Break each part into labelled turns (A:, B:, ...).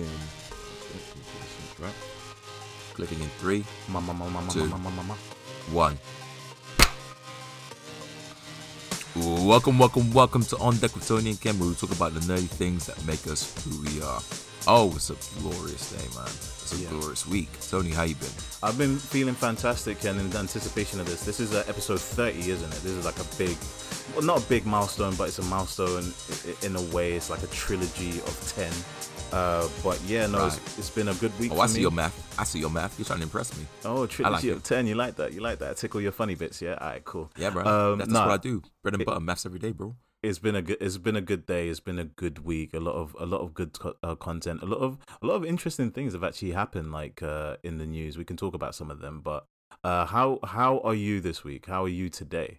A: in. Right. Clicking in three, Two. one. Welcome, welcome, welcome to On Deck with Tony and Ken, where we talk about the nerdy things that make us who we are. Oh, it's a glorious day, man. It's a
B: Yeah.
A: glorious week. Tony, how you been?
B: I've been feeling fantastic and in anticipation of this. This is uh, episode 30, isn't it? This is like a big, well, not a big milestone, but it's a milestone in a way. It's like a trilogy of 10. Uh, but yeah, no,
A: Right.
B: it's, it's been a good week
A: Oh,
B: for
A: I see
B: me.
A: your math. I see your math. You're trying to impress me.
B: Oh, trilogy
A: like
B: of 10. You like that? You like that? Tickle your funny bits, yeah? All right, cool.
A: Yeah, bro.
B: Um,
A: that's, that's
B: nah.
A: what I do. Bread and
B: It-
A: butter, maths every day, bro.
B: it's been a good it's been a good day it's been a good week a lot of a lot of good co- uh, content a lot of a lot of interesting things have actually happened like uh in the news we can talk about some of them but uh how how are you this week how are you today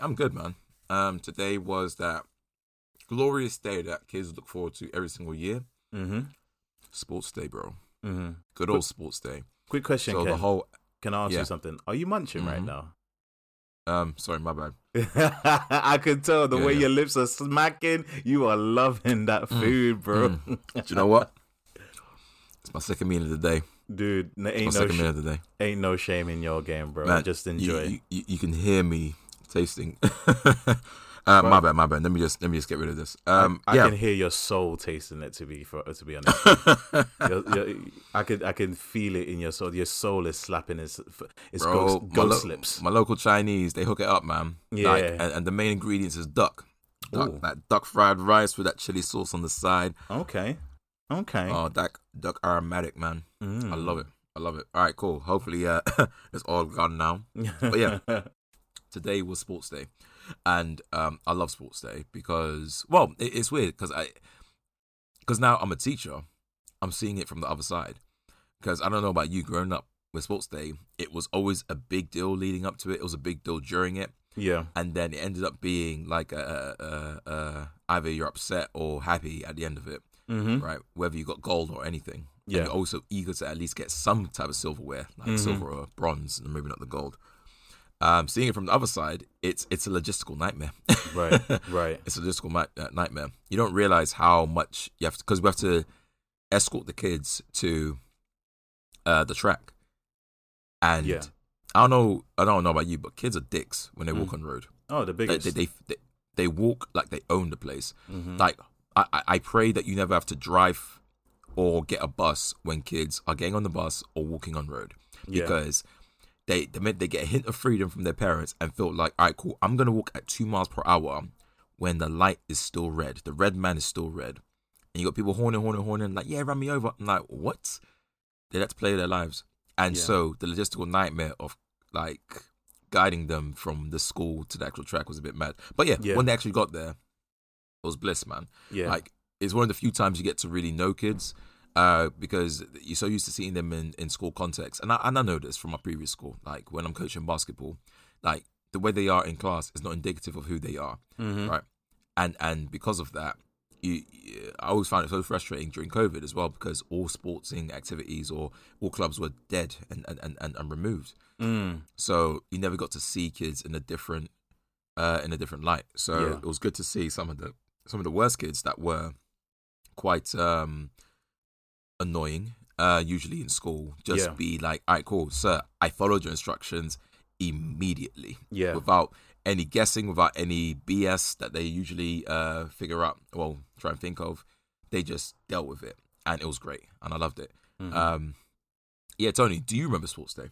A: I'm good, man. Um, today was that glorious day that kids look forward to every single year.
B: mm-hmm
A: Sports day, bro.
B: mm-hmm
A: Good old sports day.
B: quick question
A: So
B: Ken.
A: the whole
B: can i ask
A: yeah.
B: you something are you munching right
A: Mhm.
B: now
A: um, sorry, my bad.
B: I could tell the
A: Yeah,
B: way
A: yeah.
B: your lips are smacking. You are loving that
A: Mm,
B: food, bro.
A: Do you know what? It's my second meal of the day.
B: Dude, ain't no
A: second
B: sh-
A: meal of the day.
B: ain't no shame in your game, bro.
A: Man,
B: Just enjoy.
A: you, you, you can hear me tasting. uh, my bad, my bad. Let me just let me just get rid of this.
B: I-
A: Um,
B: I,
A: yeah.
B: can hear your soul tasting it. To be for, to be honest, Your- your- I could I can feel it in your soul. Your soul is slapping its its
A: Bro,
B: ghost,
A: my,
B: ghost
A: lo-
B: lips.
A: my local Chinese, they hook it up, man.
B: Yeah.
A: Like, and, and the main ingredients is duck. Duck,
B: Ooh.
A: that duck fried rice with that chili sauce on the side.
B: Okay, okay.
A: Oh, that duck aromatic, man.
B: Mm.
A: I love it. I love it. All right, cool. Hopefully, uh, it's all gone now. But yeah. Today was sports day, and um, I love sports day because, well, it, it's weird because I, because now I'm a teacher, I'm seeing it from the other side. Because I don't know about you, growing up with sports day, it was always a big deal leading up to it. It was a big deal during it,
B: yeah,
A: and then it ended up being like a, a, a either you're upset or happy at the end of it,
B: hmm
A: right? Whether you got gold or anything. And
B: Yeah.
A: you're also eager to at least get some type of silverware, like
B: Mhm.
A: silver or bronze, and maybe not the gold. Um, seeing it from the other side, it's it's a logistical nightmare.
B: right, right.
A: it's a logistical uh, nightmare. You don't realize how much you have to because we have to escort the kids to uh, the track, and
B: Yeah.
A: I don't know. I don't know about you, but kids are dicks when they walk
B: Mm.
A: on the road.
B: Oh, the
A: They,
B: biggest.
A: they, they they they walk like they own the place.
B: Mhm.
A: Like I, I I pray that you never have to drive or get a bus when kids are getting on the bus or walking on road
B: yeah.
A: They the minute they get a hint of freedom from their parents and feel like, all right, cool, I'm gonna walk at two miles per hour when the light is still red, the red man is still red, and you got people horning, horning, horning, like, yeah, run me over. I'm like, what? They let to play their lives, and
B: Yeah.
A: so the logistical nightmare of like guiding them from the school to the actual track was a bit mad. But yeah,
B: Yeah.
A: when they actually got there, it was bliss, man.
B: yeah,
A: Like it's one of the few times you get to really know kids, uh, because you're so used to seeing them in, in school context. And I and I know this from my previous school. Like when I'm coaching basketball, like the way they are in class is not indicative of who they are,
B: Mhm.
A: right? And and because of that, you, you- I always found it so frustrating during COVID as well because all sporting activities or all clubs were dead and and, and, and, and removed.
B: Mm.
A: So you never got to see kids in a different uh, in a different light. So
B: Yeah.
A: it was good to see some of the some of the worst kids that were quite um, annoying. Uh, usually in school, just
B: Yeah.
A: be like, "All right, cool, sir. I followed your instructions immediately,
B: Yeah.
A: without any guessing, without any BS that they usually uh, figure out. Well, try and think of. They just dealt with it, and it was great, and I loved it.
B: Mhm.
A: Um, yeah, Tony, do you remember Sports Day?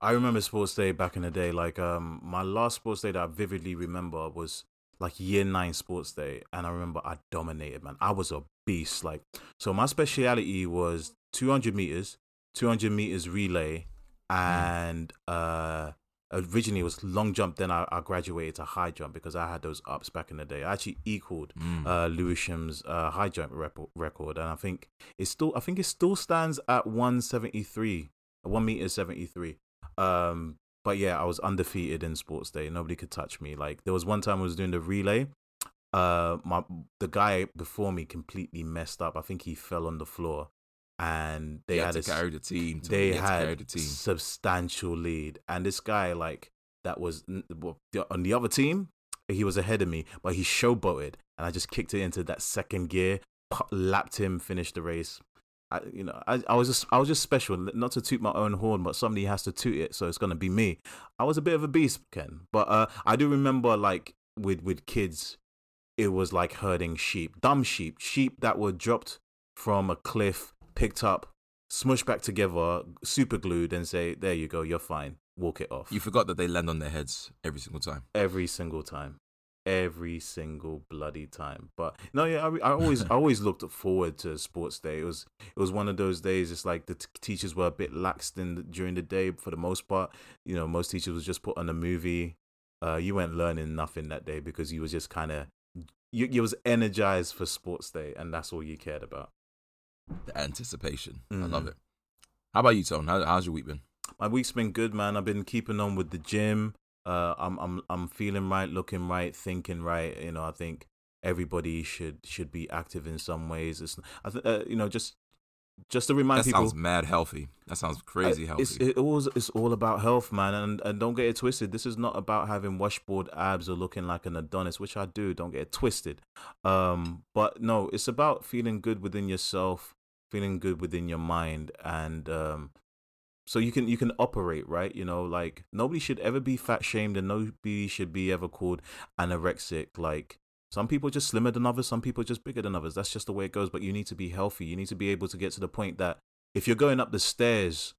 B: I remember sports day back in the day. Like um, my last sports day that I vividly remember was like year nine sports day, and I remember I dominated. Man, I was a beast. Like so, my speciality was 200 meters, 200 meters relay, and uh, originally it was long jump. Then I, I graduated to high jump because I had those ups back in the day. I actually equaled
A: Mm.
B: uh, Lewisham's uh, high jump rep- record, and I think it still I think it still stands at 173, one meter 73. Um, but yeah, I was undefeated in sports day. Nobody could touch me. Like there was one time I was doing the relay. Uh, my the guy before me completely messed up. I think he fell on the floor, and they had
A: had to
B: a,
A: carry the team. To,
B: they
A: had, the team.
B: substantial lead, and this guy like that was n- well, the- on the other team. He was ahead of me, but he showboated, and I just kicked it into that second gear. lapped him, finished the race. I, you know, I, I was just I was just special. Not to toot my own horn, but somebody has to toot it, so it's gonna be me. I was a bit of a beast, Ken, but uh, I do remember like with with kids, it was like herding sheep, dumb sheep, sheep that were dropped from a cliff, picked up, smushed back together, super glued, and say, "There you go, you're fine." Walk it off.
A: You forgot that they land on their heads every single time.
B: every single time every single bloody time but no yeah i, I always i always looked forward to sports day it was it was one of those days it's like the t- teachers were a bit lax in the, during the day for the most part you know most teachers was just put on a movie uh you weren't learning nothing that day because you was just kind of you, you was energized for sports day and that's all you cared about
A: The anticipation. I
B: Mhm.
A: love it. How about you, Tone? How, how's your week been?
B: my week's been good, man. I've been keeping on with the gym. Uh, I'm I'm I'm feeling right, looking right, thinking right. You know, I think everybody should should be active in some ways. It's I th- uh, you know just just to remind
A: That
B: people.
A: That sounds mad healthy. That sounds crazy
B: uh,
A: healthy.
B: It's it always it's all about health, man, and and don't get it twisted. This is not about having washboard abs or looking like an Adonis, which I do. Don't get it twisted. Um, but no, it's about feeling good within yourself, feeling good within your mind, and um, so you can you can operate right. You know, like nobody should ever be fat shamed, and nobody should be ever called anorexic. Like some people just slimmer than others, some people just bigger than others. That's just the way it goes. But you need to be healthy. You need to be able to get to the point that if you're going up the stairs,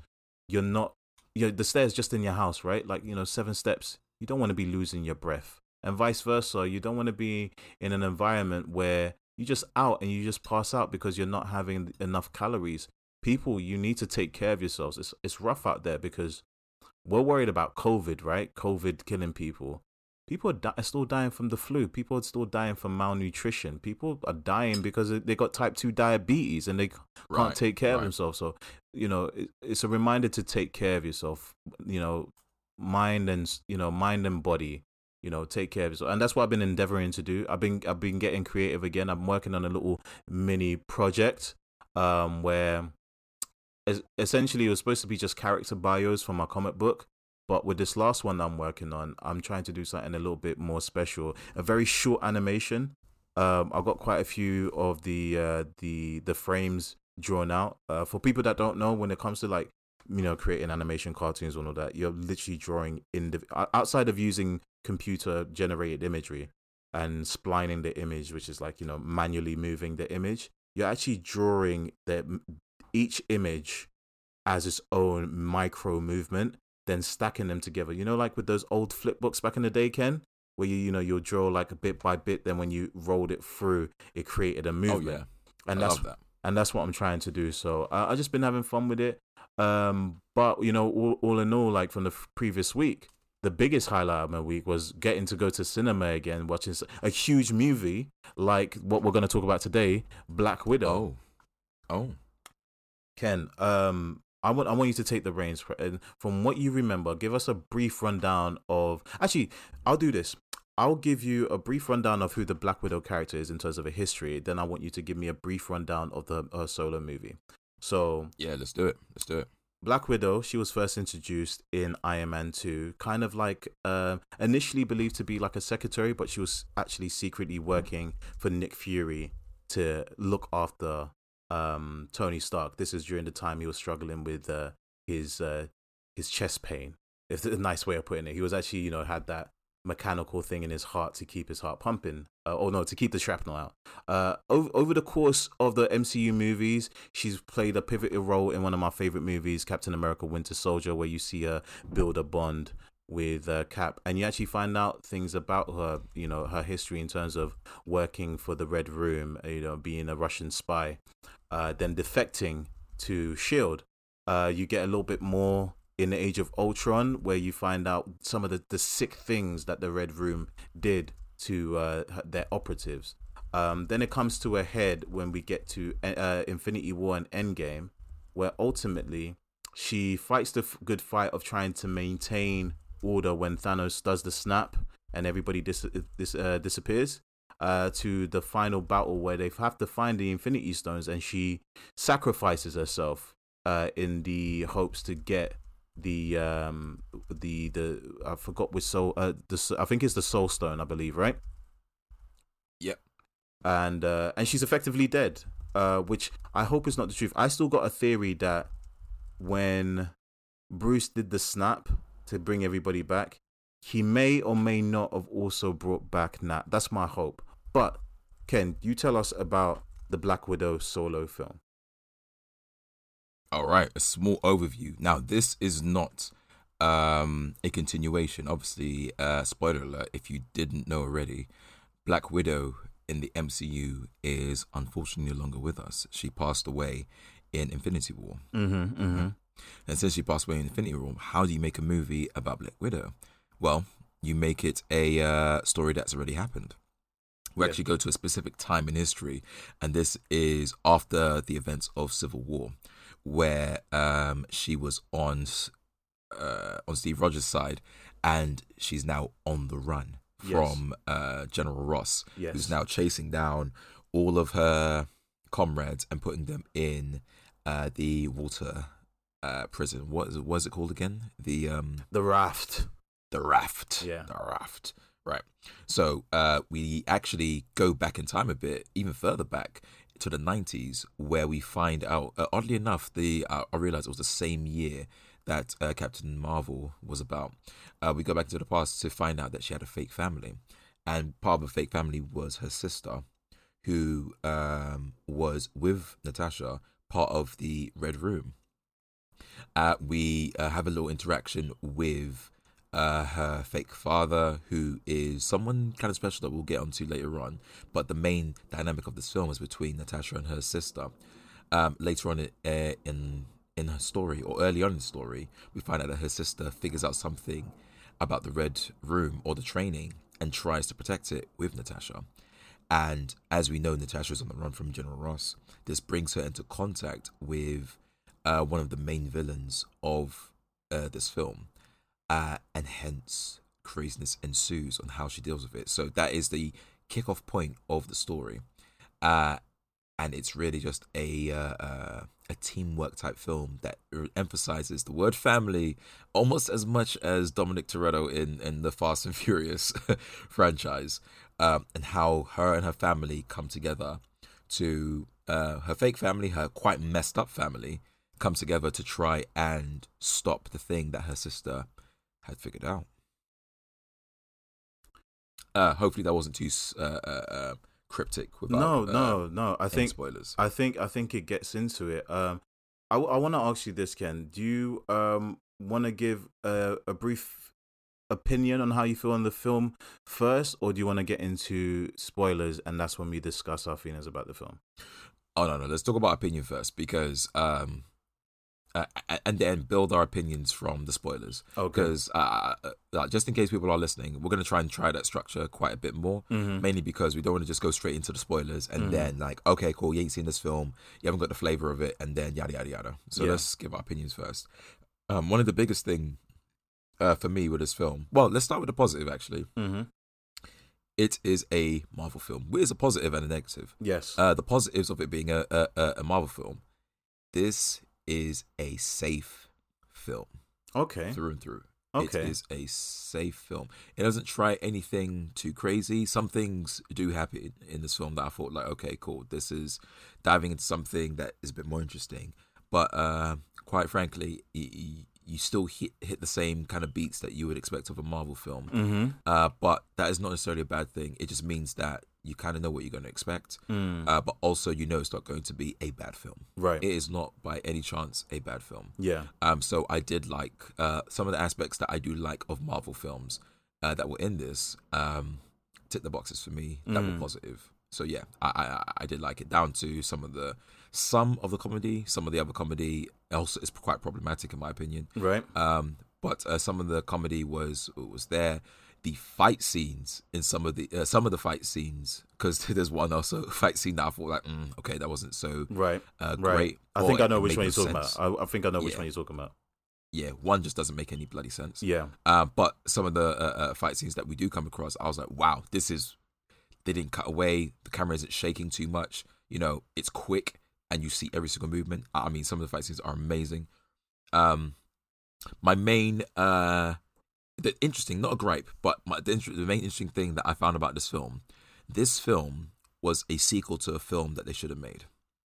B: you're not you're the stairs just in your house, right? Like, you know, seven steps. You don't want to be losing your breath. And vice versa. You don't want to be in an environment where you just out and you just pass out because you're not having enough calories. People, you need to take care of yourselves. It's it's rough out there because we're worried about COVID, right? COVID killing people. People are, di- are still dying from the flu. People are still dying from malnutrition. People are dying because they got type 2 diabetes and they can't
A: Right,
B: take care of themselves. So, you know, it, it's a reminder to take care of yourself, you know, mind and, you know, mind and body, you know, take care of yourself. And that's what I've been endeavoring to do. I've been, I've been getting creative again. I'm working on a little mini project, um, where essentially it was supposed to be just character bios from my comic book. But with this last one I'm working on, I'm trying to do something a little bit more special. A very short animation. Um, I've got quite a few of the uh, the the frames drawn out. Uh, for people that don't know, when it comes to like you know creating animation cartoons and all that, you're literally drawing in the outside of using computer generated imagery and splining the image, which is like you know manually moving the image. You're actually drawing the each image as its own micro movement, then stacking them together. You know, like with those old flip books back in the day, Ken, where you you know you'll draw like a bit by bit, then when you rolled it through, it created a movement.
A: oh yeah,
B: and
A: I
B: that's
A: that.
B: and that's what I'm trying to do. So uh, I just been having fun with it. Um, but you know, all, all in all, like from the f- previous week, the biggest highlight of my week was getting to go to cinema again, watching a huge movie like what we're going to talk about today, Black Widow.
A: Oh, oh,
B: Ken, um, I want I want you to take the reins and from what you remember, give us a brief rundown of. Actually, I'll do this. I'll give you a brief rundown of who the Black Widow character is in terms of a history. Then I want you to give me a brief rundown of the uh, solo movie. So,
A: yeah. Let's do it. Let's do it.
B: Black Widow, she was first introduced in Iron Man 2, kind of like uh, initially believed to be like a secretary, but she was actually secretly working for Nick Fury to look after um, Tony Stark. This is during the time he was struggling with uh, his uh, his chest pain. It's a nice way of putting it. He was actually, you know, had that mechanical thing in his heart to keep his heart pumping. Uh, oh no, to keep the shrapnel out. Uh, over over the course of the MCU movies, she's played a pivotal role in one of my favorite movies, Captain America: Winter Soldier, where you see her build a bond with uh, Cap, and you actually find out things about her, you know, her history in terms of working for the Red Room, you know, being a Russian spy, uh, then defecting to Shield. Uh, you get a little bit more in the Age of Ultron, where you find out some of the, the sick things that the Red Room did to uh, their operatives. Um, then it comes to a head when we get to uh, Infinity War and Endgame, where ultimately she fights the good fight of trying to maintain order when Thanos does the snap and everybody dis- dis- uh, disappears. Uh, to the final battle where they have to find the Infinity Stones, and she sacrifices herself uh, in the hopes to get the um the the I forgot which soul uh the I think it's the Soul Stone I believe right
A: Yep.
B: and uh, and she's effectively dead. Uh, which I hope is not the truth. I still got a theory that when Bruce did the snap to bring everybody back, he may or may not have also brought back Nat. That's my hope. But Ken, you tell us about the Black Widow solo film.
A: All right, a small overview. Now, this is not um, a continuation. Obviously, uh, spoiler alert if you didn't know already, Black Widow in the MCU is unfortunately no longer with us. She passed away in Infinity War.
B: Mm-hmm, mm-hmm.
A: And since she passed away in Infinity War, how do you make a movie about Black Widow? Well, you make it a uh, story that's already happened. We
B: Yeah.
A: actually go to a specific time in history, and this is after the events of Civil War, where um, she was on uh, on Steve Rogers' side, and she's now on the run
B: Yes.
A: from uh, General Ross,
B: Yes.
A: who's now chasing down all of her comrades and putting them in uh, the water uh, prison. What is it, what is it called again? The um,
B: The Raft.
A: the raft.
B: Yeah.
A: The raft. Right. So uh, we actually go back in time a bit, even further back to the 90s, where we find out, uh, oddly enough, the uh, I realized it was the same year that uh, Captain Marvel was about. Uh, we go back to the past to find out that she had a fake family. And part of the fake family was her sister, who um, was with Natasha, part of the Red Room. Uh, we uh, have a little interaction with uh, her fake father, who is someone kind of special that we'll get onto later on. But the main dynamic of this film is between Natasha and her sister. Um, later on uh, in in her story, or early on in the story, we find out that her sister figures out something about the Red Room or the training and tries to protect it with Natasha. And as we know, Natasha is on the run from General Ross. This brings her into contact with uh, one of the main villains of uh, this film, uh, and hence craziness ensues on how she deals with it. So that is the kickoff point of the story, uh, and it's really just a uh, uh, a teamwork type film that emphasizes the word family almost as much as Dominic Toretto in in the Fast and Furious franchise, um, and how her and her family come together to uh, her fake family, her quite messed up family, come together to try and stop the thing that her sister had figured out. Uh, hopefully that wasn't too uh, uh, uh, cryptic. Without,
B: No,
A: uh,
B: no, no. I think
A: spoilers.
B: I think I think it gets into it. Um, I I want to ask you this, Ken. Do you um want to give a, a brief opinion on how you feel on the film first, or do you want to get into spoilers and that's when we discuss our feelings about the film?
A: Oh no, no. Let's talk about opinion first because um, uh, and then build our opinions from the spoilers.
B: Okay.
A: Because uh, uh, just in case people are listening, we're gonna try and try that structure quite a bit more.
B: Mhm.
A: Mainly because we don't want to just go straight into the spoilers and
B: Mhm.
A: then like, okay, cool, you ain't seen this film, you haven't got the flavor of it, and then yada yada yada. So
B: Yeah.
A: let's give our opinions first. Um, one of the biggest thing uh, for me with this film, well, let's start with the positive. Actually,
B: Mm-hmm.
A: it is a Marvel film. It is a positive and a negative.
B: Yes.
A: Uh, the positives of it being a, a, a- a Marvel film, this is a safe film
B: okay.
A: through and through.
B: Okay.
A: It is a safe film. It doesn't try anything too crazy. Some things do happen in this film that I thought like, okay, cool. This is diving into something that is a bit more interesting. But uh, quite frankly, y- y- you still hit hit the same kind of beats that you would expect of a Marvel film.
B: Mm-hmm.
A: Uh, but that is not necessarily a bad thing. It just means that you kind of know what you're going to expect.
B: Mm.
A: Uh, but also, you know, it's not going to be a bad film.
B: right.
A: It is not by any chance a bad film.
B: yeah.
A: Um, so I did like uh, some of the aspects that I do like of Marvel films uh, that were in this. Um, tick the boxes for me that
B: Mm.
A: were positive. So yeah, I, I I did like it down to some of the some of the comedy, some of the other comedy also is quite problematic in my opinion.
B: Right.
A: Um, but uh, some of the comedy was was there. The fight scenes in some of the uh, some of the fight scenes because there's one also fight scene that I thought like mm, okay that wasn't so
B: Right.
A: uh,
B: Right.
A: great.
B: I think I know which one you're talking
A: sense.
B: about. I, I think I know which
A: Yeah.
B: one you're talking about.
A: Yeah, one just doesn't make any bloody sense.
B: Yeah.
A: Uh, but some of the uh, uh, fight scenes that we do come across, I was like, wow, this is. They didn't cut away. The camera isn't shaking too much. You know, it's quick and you see every single movement. I mean, some of the fight scenes are amazing. Um, my main, uh, the interesting, not a gripe, but my the, inter- the main interesting thing that I found about this film, this film was a sequel to a film that they should have made.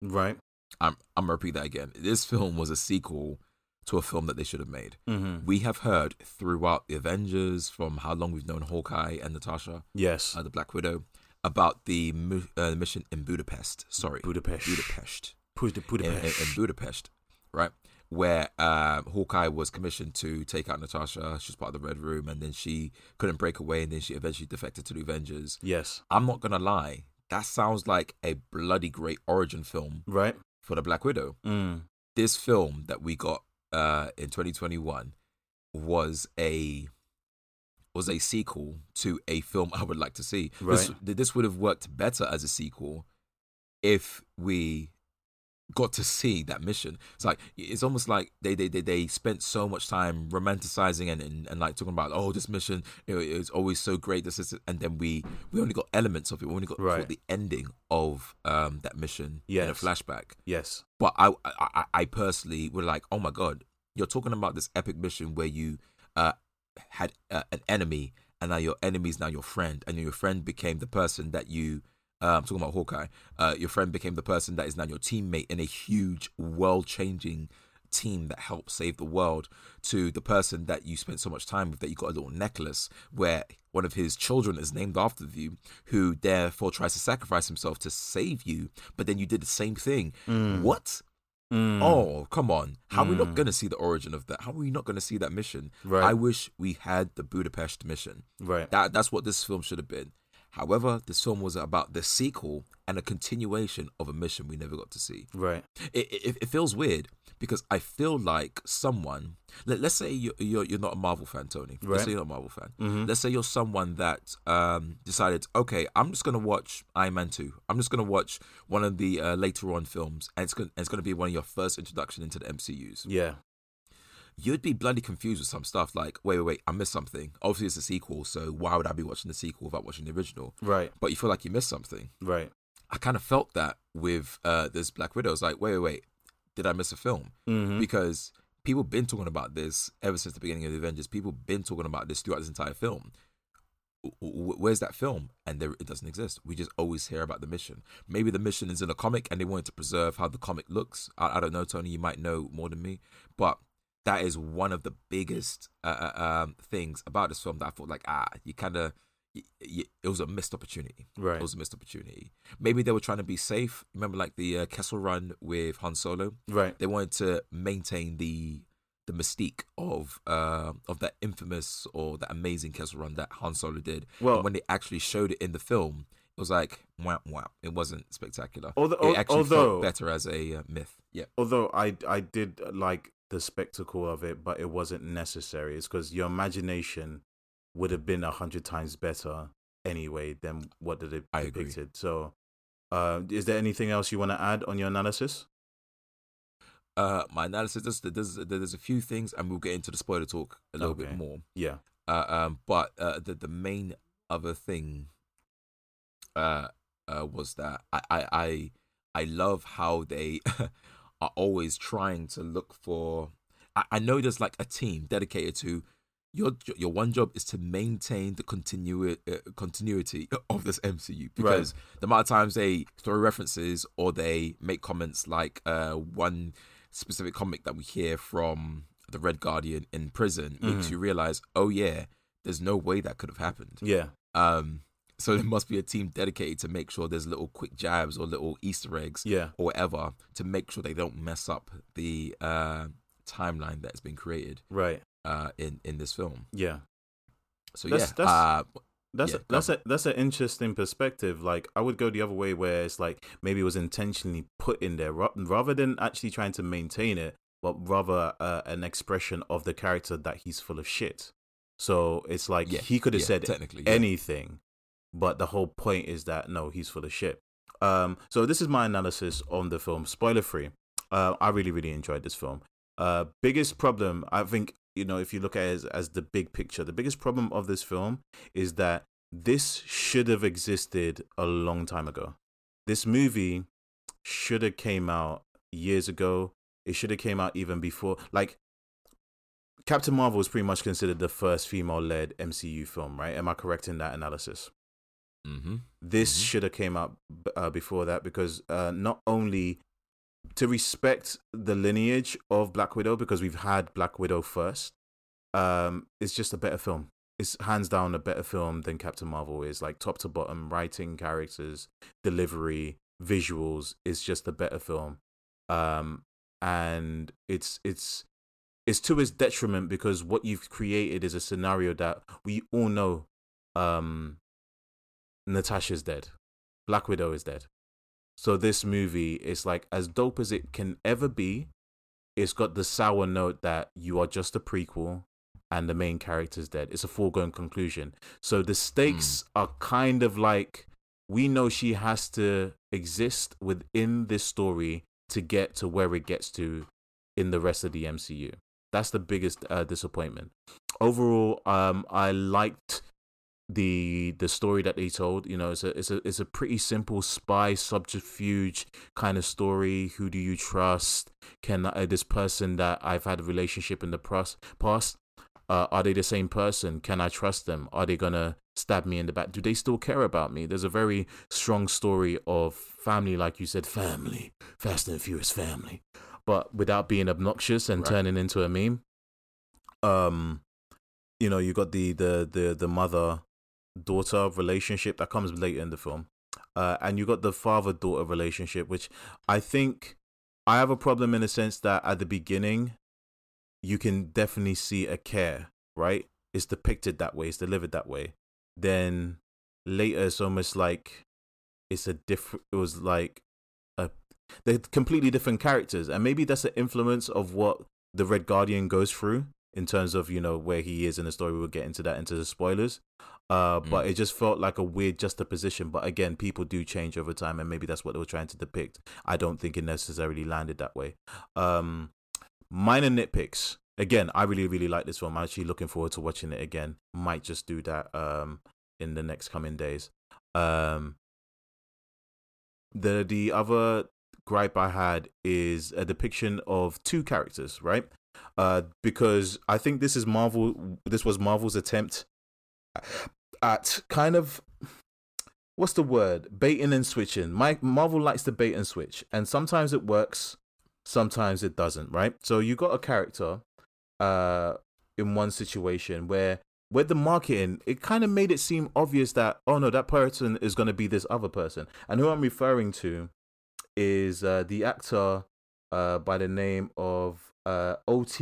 B: Right.
A: I'm I'm gonna repeat that again. This film was a sequel to a film that they should have made.
B: Mm-hmm.
A: We have heard throughout the Avengers, from how long we've known Hawkeye and Natasha,
B: Yes.
A: uh, the Black Widow, about the uh, mission in Budapest. Sorry,
B: Budapest.
A: Budapest.
B: The
A: In, in,
B: Budapest.
A: in Budapest, right? Where um, Hawkeye was commissioned to take out Natasha. She was part of the Red Room, and then she couldn't break away, and then she eventually defected to the Avengers.
B: yes.
A: I'm not gonna lie, that sounds like a bloody great origin film
B: Right.
A: for the Black Widow.
B: Mm.
A: This film that we got uh, in 2021 was a was a sequel to a film I would like to see. This, this would have worked better as a sequel if we got to see that mission. It's like it's almost like they they they, they spent so much time romanticizing and, and and like talking about oh this mission it, know, it's always so great this is and then we we only got elements of it. We only got
B: Right.
A: the ending of um that mission in a flashback.
B: Yes.
A: But I, I, I- personally were like, oh my god, you're talking about this epic mission where you uh, had uh, an enemy, and now your enemy is now your friend, and your friend became the person that you. Uh, I'm talking about Hawkeye. Uh, your friend became the person that is now your teammate in a huge, world-changing team that helped save the world. To the person that you spent so much time with, that you got a little necklace where one of his children is named after you, who therefore tries to sacrifice himself to save you, but then you did the same thing. What?
B: Mm.
A: Oh, come on. How are we not
B: Mm.
A: going to see the origin of that? How are we not going to see that mission?
B: Right.
A: I wish we had the Budapest mission.
B: Right.
A: That That's what this film should have been. However, this film was about the sequel and a continuation of a mission we never got to see.
B: Right.
A: It, it, it feels weird because I feel like someone, let, let's say you're, you're, you're not a Marvel fan, Tony.
B: Right.
A: Let's say you're not a Marvel fan.
B: Mhm.
A: Let's say you're someone that um, decided, okay, I'm just going to watch Iron Man 2. I'm just going to watch one of the uh, later on films, and it's going it's going to be one of your first introduction into the MCUs.
B: Yeah.
A: You'd be bloody confused with some stuff like, wait, wait, wait, I missed something. Obviously, it's a sequel, so why would I be watching the sequel without watching the original?
B: Right.
A: But you feel like you missed something.
B: Right.
A: I kind of felt that with uh, this Black Widow. It's like, wait, wait, wait, did I miss a film?
B: Mm-hmm.
A: Because people been talking about this ever since the beginning of the Avengers. People been talking about this throughout this entire film. W- Where's that film? And there, it doesn't exist. We just always hear about the mission. Maybe the mission is in a comic, and they wanted to preserve how the comic looks. I, I don't know, Tony. You might know more than me, but that is one of the biggest uh, uh, um, things about this film that I thought like, ah, you kind of. It was a missed opportunity.
B: Right.
A: It was a missed opportunity. Maybe they were trying to be safe. Remember, like the uh, Kessel Run with Han Solo
B: Right.
A: they wanted to maintain the the mystique of uh, of that infamous or that amazing Kessel Run that Han Solo did.
B: Well-
A: and when they actually showed it in the film, it was like wham wham. It wasn't spectacular.
B: Although-
A: it actually
B: although-
A: felt better as a uh, myth. Yeah,
B: Although I I did like the spectacle of it, but it wasn't necessary. It's because your imagination would have been a hundred times better anyway than what they
A: I agree.
B: depicted. So, uh, is there anything else you want to add on your analysis?
A: uh, my analysis there's, there's there's a few things, and we'll get into the spoiler talk a little
B: Okay.
A: bit more.
B: Yeah.
A: Uh, um, but uh, the the main other thing uh, uh, was that I, I I I love how they are always trying to look for. I, I know there's like a team dedicated to your your one job is to maintain the continu- uh, continuity of this MCU because the amount of times they throw references or they make comments like uh, one specific comic that we hear from the Red Guardian in prison makes
B: Mhm.
A: you realize, oh yeah, there's no way that could have happened.
B: Yeah.
A: Um, so there must be a team dedicated to make sure there's little quick jabs or little Easter eggs
B: Yeah.
A: or whatever to make sure they don't mess up the uh, timeline that's been created
B: Right.
A: uh, in in this film.
B: Yeah.
A: So
B: That's-
A: yeah,
B: that's-
A: uh,
B: That's
A: Yeah,
B: a, that's a that's an interesting perspective. Like I would go the other way, where it's like maybe it was intentionally put in there rather than actually trying to maintain it, but rather uh, an expression of the character that he's full of shit. So it's like
A: yeah,
B: he could have
A: yeah,
B: said anything, but the whole point is that no, he's full of shit. Um, so this is my analysis on the film, spoiler free. Uh, I really really enjoyed this film. Uh, biggest problem, I think, you know, if you look at it as, as the big picture, the biggest problem of this film is that this should have existed a long time ago. This movie should have came out years ago. It should have came out even before. Like Captain Marvel is pretty much considered the first female-led MCU film, right? Am I correct in that analysis?
A: Mm-hmm.
B: This
A: Mhm.
B: should have came out uh, before that because uh, not only to respect the lineage of Black Widow because we've had Black Widow first, um, it's just a better film. It's hands down a better film than Captain Marvel is. Like top to bottom, writing, characters, delivery, visuals is just a better film. Um, and it's it's it's to his detriment because what you've created is a scenario that we all know um Natasha's dead. Black Widow is dead. So this movie is like as dope as it can ever be. It's got the sour note that you are just a prequel and the main character's dead. It's a foregone conclusion. So the stakes are kind of like we know she has to exist within this story to get to where it gets to in the rest of the MCU. That's the biggest uh, disappointment. Overall, um, I liked the the story that they told. You know, it's a it's a it's a pretty simple spy subterfuge kind of story. Who do you trust? Can uh, this person that I've had a relationship in the past past uh, are they the same person? Can I trust them? Are they gonna stab me in the back? Do they still care about me? There's a very strong story of family, like you said, family, Fast and Furious family, but without being obnoxious and
A: Right.
B: turning into a meme. Um, you know, you got the the the the mother daughter relationship that comes later in the film, uh, and you got the father daughter relationship, which I think I have a problem in the sense that at the beginning you can definitely see a care, right? It's depicted that way, it's delivered that way. Then later, it's almost like it's a different. It was like a they're completely different characters, and maybe that's the influence of what the Red Guardian goes through in terms of you know where he is in the story. We'll get into that into the spoilers. Uh, but it just felt like a weird juxtaposition. But again, people do change over time, and maybe that's what they were trying to depict. I don't think it necessarily landed that way. Um, minor nitpicks. Again, I really, really like this film. I'm actually looking forward to watching it again. Might just do that um in the next coming days. Um the the other gripe I had is a depiction of two characters, right? Uh because I think this is Marvel this was Marvel's attempt at kind of what's the word? Baiting and switching. My Marvel likes to bait and switch, and sometimes it works, sometimes it doesn't, right? So you got a character uh in one situation where with the marketing, it kind of made it seem obvious that oh no, that person is going to be this other person. And who I'm referring to is uh, the actor uh, by the name of uh, Ot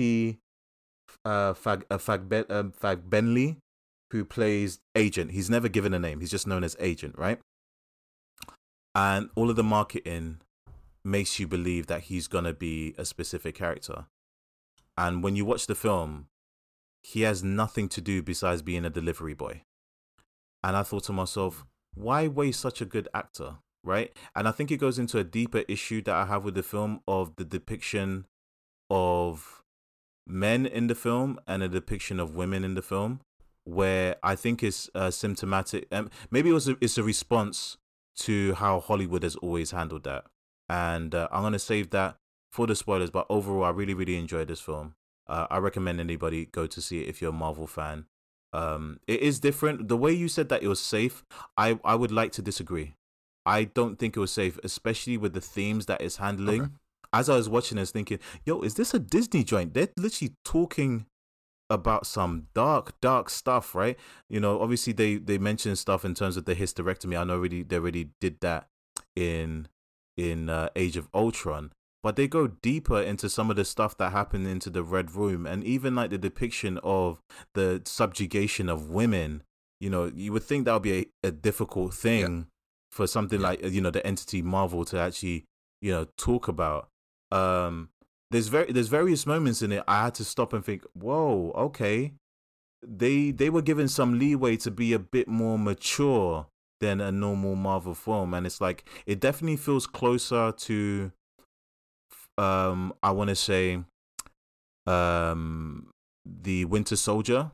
B: uh, Fag uh, Fag, um, Benley, who plays Agent. He's never given a name. He's just known as Agent, right? And all of the marketing makes you believe that he's gonna be a specific character. And when you watch the film, he has nothing to do besides being a delivery boy. And I thought to myself, why waste such a good actor, right? And I think it goes into a deeper issue that I have with the film of the depiction of men in the film and a depiction of women in the film, where I think is uh, symptomatic. Um, maybe it was a, it's a response to how Hollywood has always handled that. And uh, I'm gonna save that for the spoilers. But overall, I really, really enjoyed this film. Uh, I recommend anybody go to see it if you're a Marvel fan. Um, it is different. The way you said that it was safe, I I would like to disagree. I don't think it was safe, especially with the themes that it's handling.
A: Okay.
B: As I was watching, I was thinking, "Yo, is this a Disney joint?" They're literally talking about some dark, dark stuff, right? You know, obviously they they mentioned stuff in terms of the hysterectomy. I know already they already did that in in uh, Age of Ultron, but they go deeper into some of the stuff that happened into the Red Room, and even like the depiction of the subjugation of women. You know, you would think that would be a, a difficult thing for something
A: Yeah.
B: like you know the entity Marvel to actually you know talk about. Um, there's very there's various moments in it I had to stop and think, whoa, okay, they they were given some leeway to be a bit more mature than a normal Marvel film, and it's like it definitely feels closer to, um, I want to say, um, the Winter Soldier,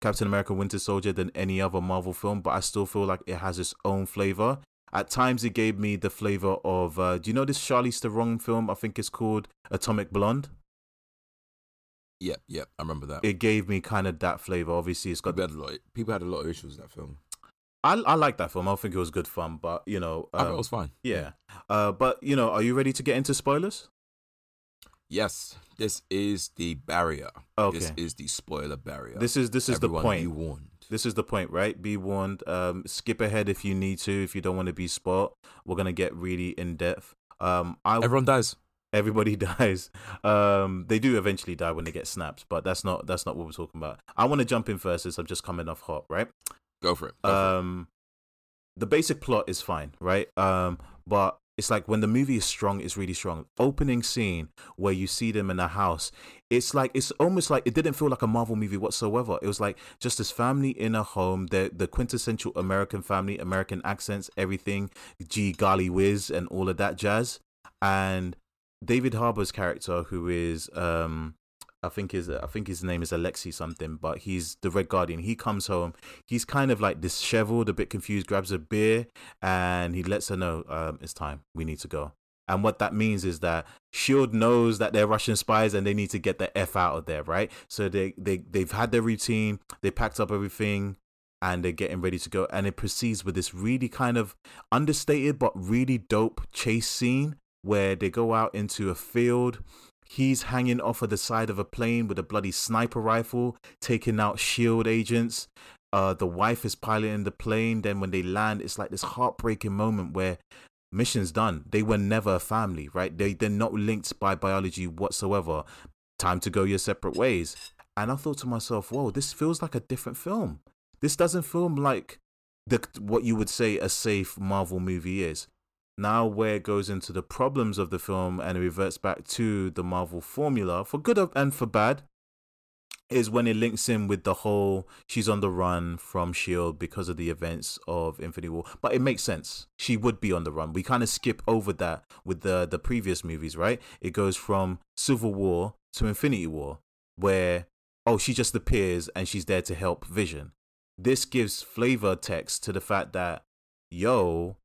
B: Captain America Winter Soldier than any other Marvel film, but I still feel like it has its own flavor. At times, it gave me the flavor of. Uh, do you know this Charlize Theron film? I think it's called Atomic Blonde.
A: Yeah, yeah, I remember that.
B: It gave me kind of that flavor. Obviously, it's got
A: people, had a lot, people had a lot of issues with that film.
B: I I like that film. I think it was good fun, but you know,
A: I thought
B: um,
A: it was fine.
B: yeah. Uh, but you know, are you ready to get into spoilers?
A: Yes, this is the barrier.
B: Okay.
A: This is the spoiler barrier.
B: This is this is
A: Everyone
B: the point.
A: Warned.
B: This is the point, right? Be warned. Um, skip ahead if you need to. If you don't want to be spoiled, we're gonna get really in depth. Um, I
A: Everyone dies.
B: everybody dies. Um, they do eventually die when they get snapped, but that's not that's not what we're talking about. I want to jump in first, since I'm just coming off hot, right?
A: Go for it. Go for it.
B: um the basic plot is fine right um but it's like when the movie is strong it's really strong. Opening scene where you see them in a house it's like it's almost like it didn't feel like a marvel movie whatsoever. It was like just this family in a home the the quintessential american family american accents everything g golly whiz and all of that jazz. And david harbour's character who is um I think his I think his name is Alexi something, but he's the Red Guardian. He comes home. He's kind of like disheveled, a bit confused. Grabs a beer and he lets her know um, it's time. We need to go. And what that means is that Shield knows that they're Russian spies and they need to get the f out of there, right? So they they they've had their routine. They packed up everything and they're getting ready to go. And it proceeds with this really kind of understated but really dope chase scene where they go out into a field He's hanging off of the side of a plane with a bloody sniper rifle, taking out shield agents. Uh, the wife is piloting the plane. Then when they land, it's like this heartbreaking moment where mission's done. They were never a family, right? They they're not linked by biology whatsoever. Time to go your separate ways. And I thought to myself, whoa, this feels like a different film. This doesn't feel like the what you would say a safe Marvel movie is now where it goes into the problems of the film and it reverts back to the Marvel formula for good and for bad is when it links in with the whole she's on the run from shield because of the events of infinity war. But it makes sense. She would be on the run. We kind of skip over that with the the previous movies right? It goes from civil war to infinity war where oh she just appears and she's there to help vision. This gives flavor text to the fact that yo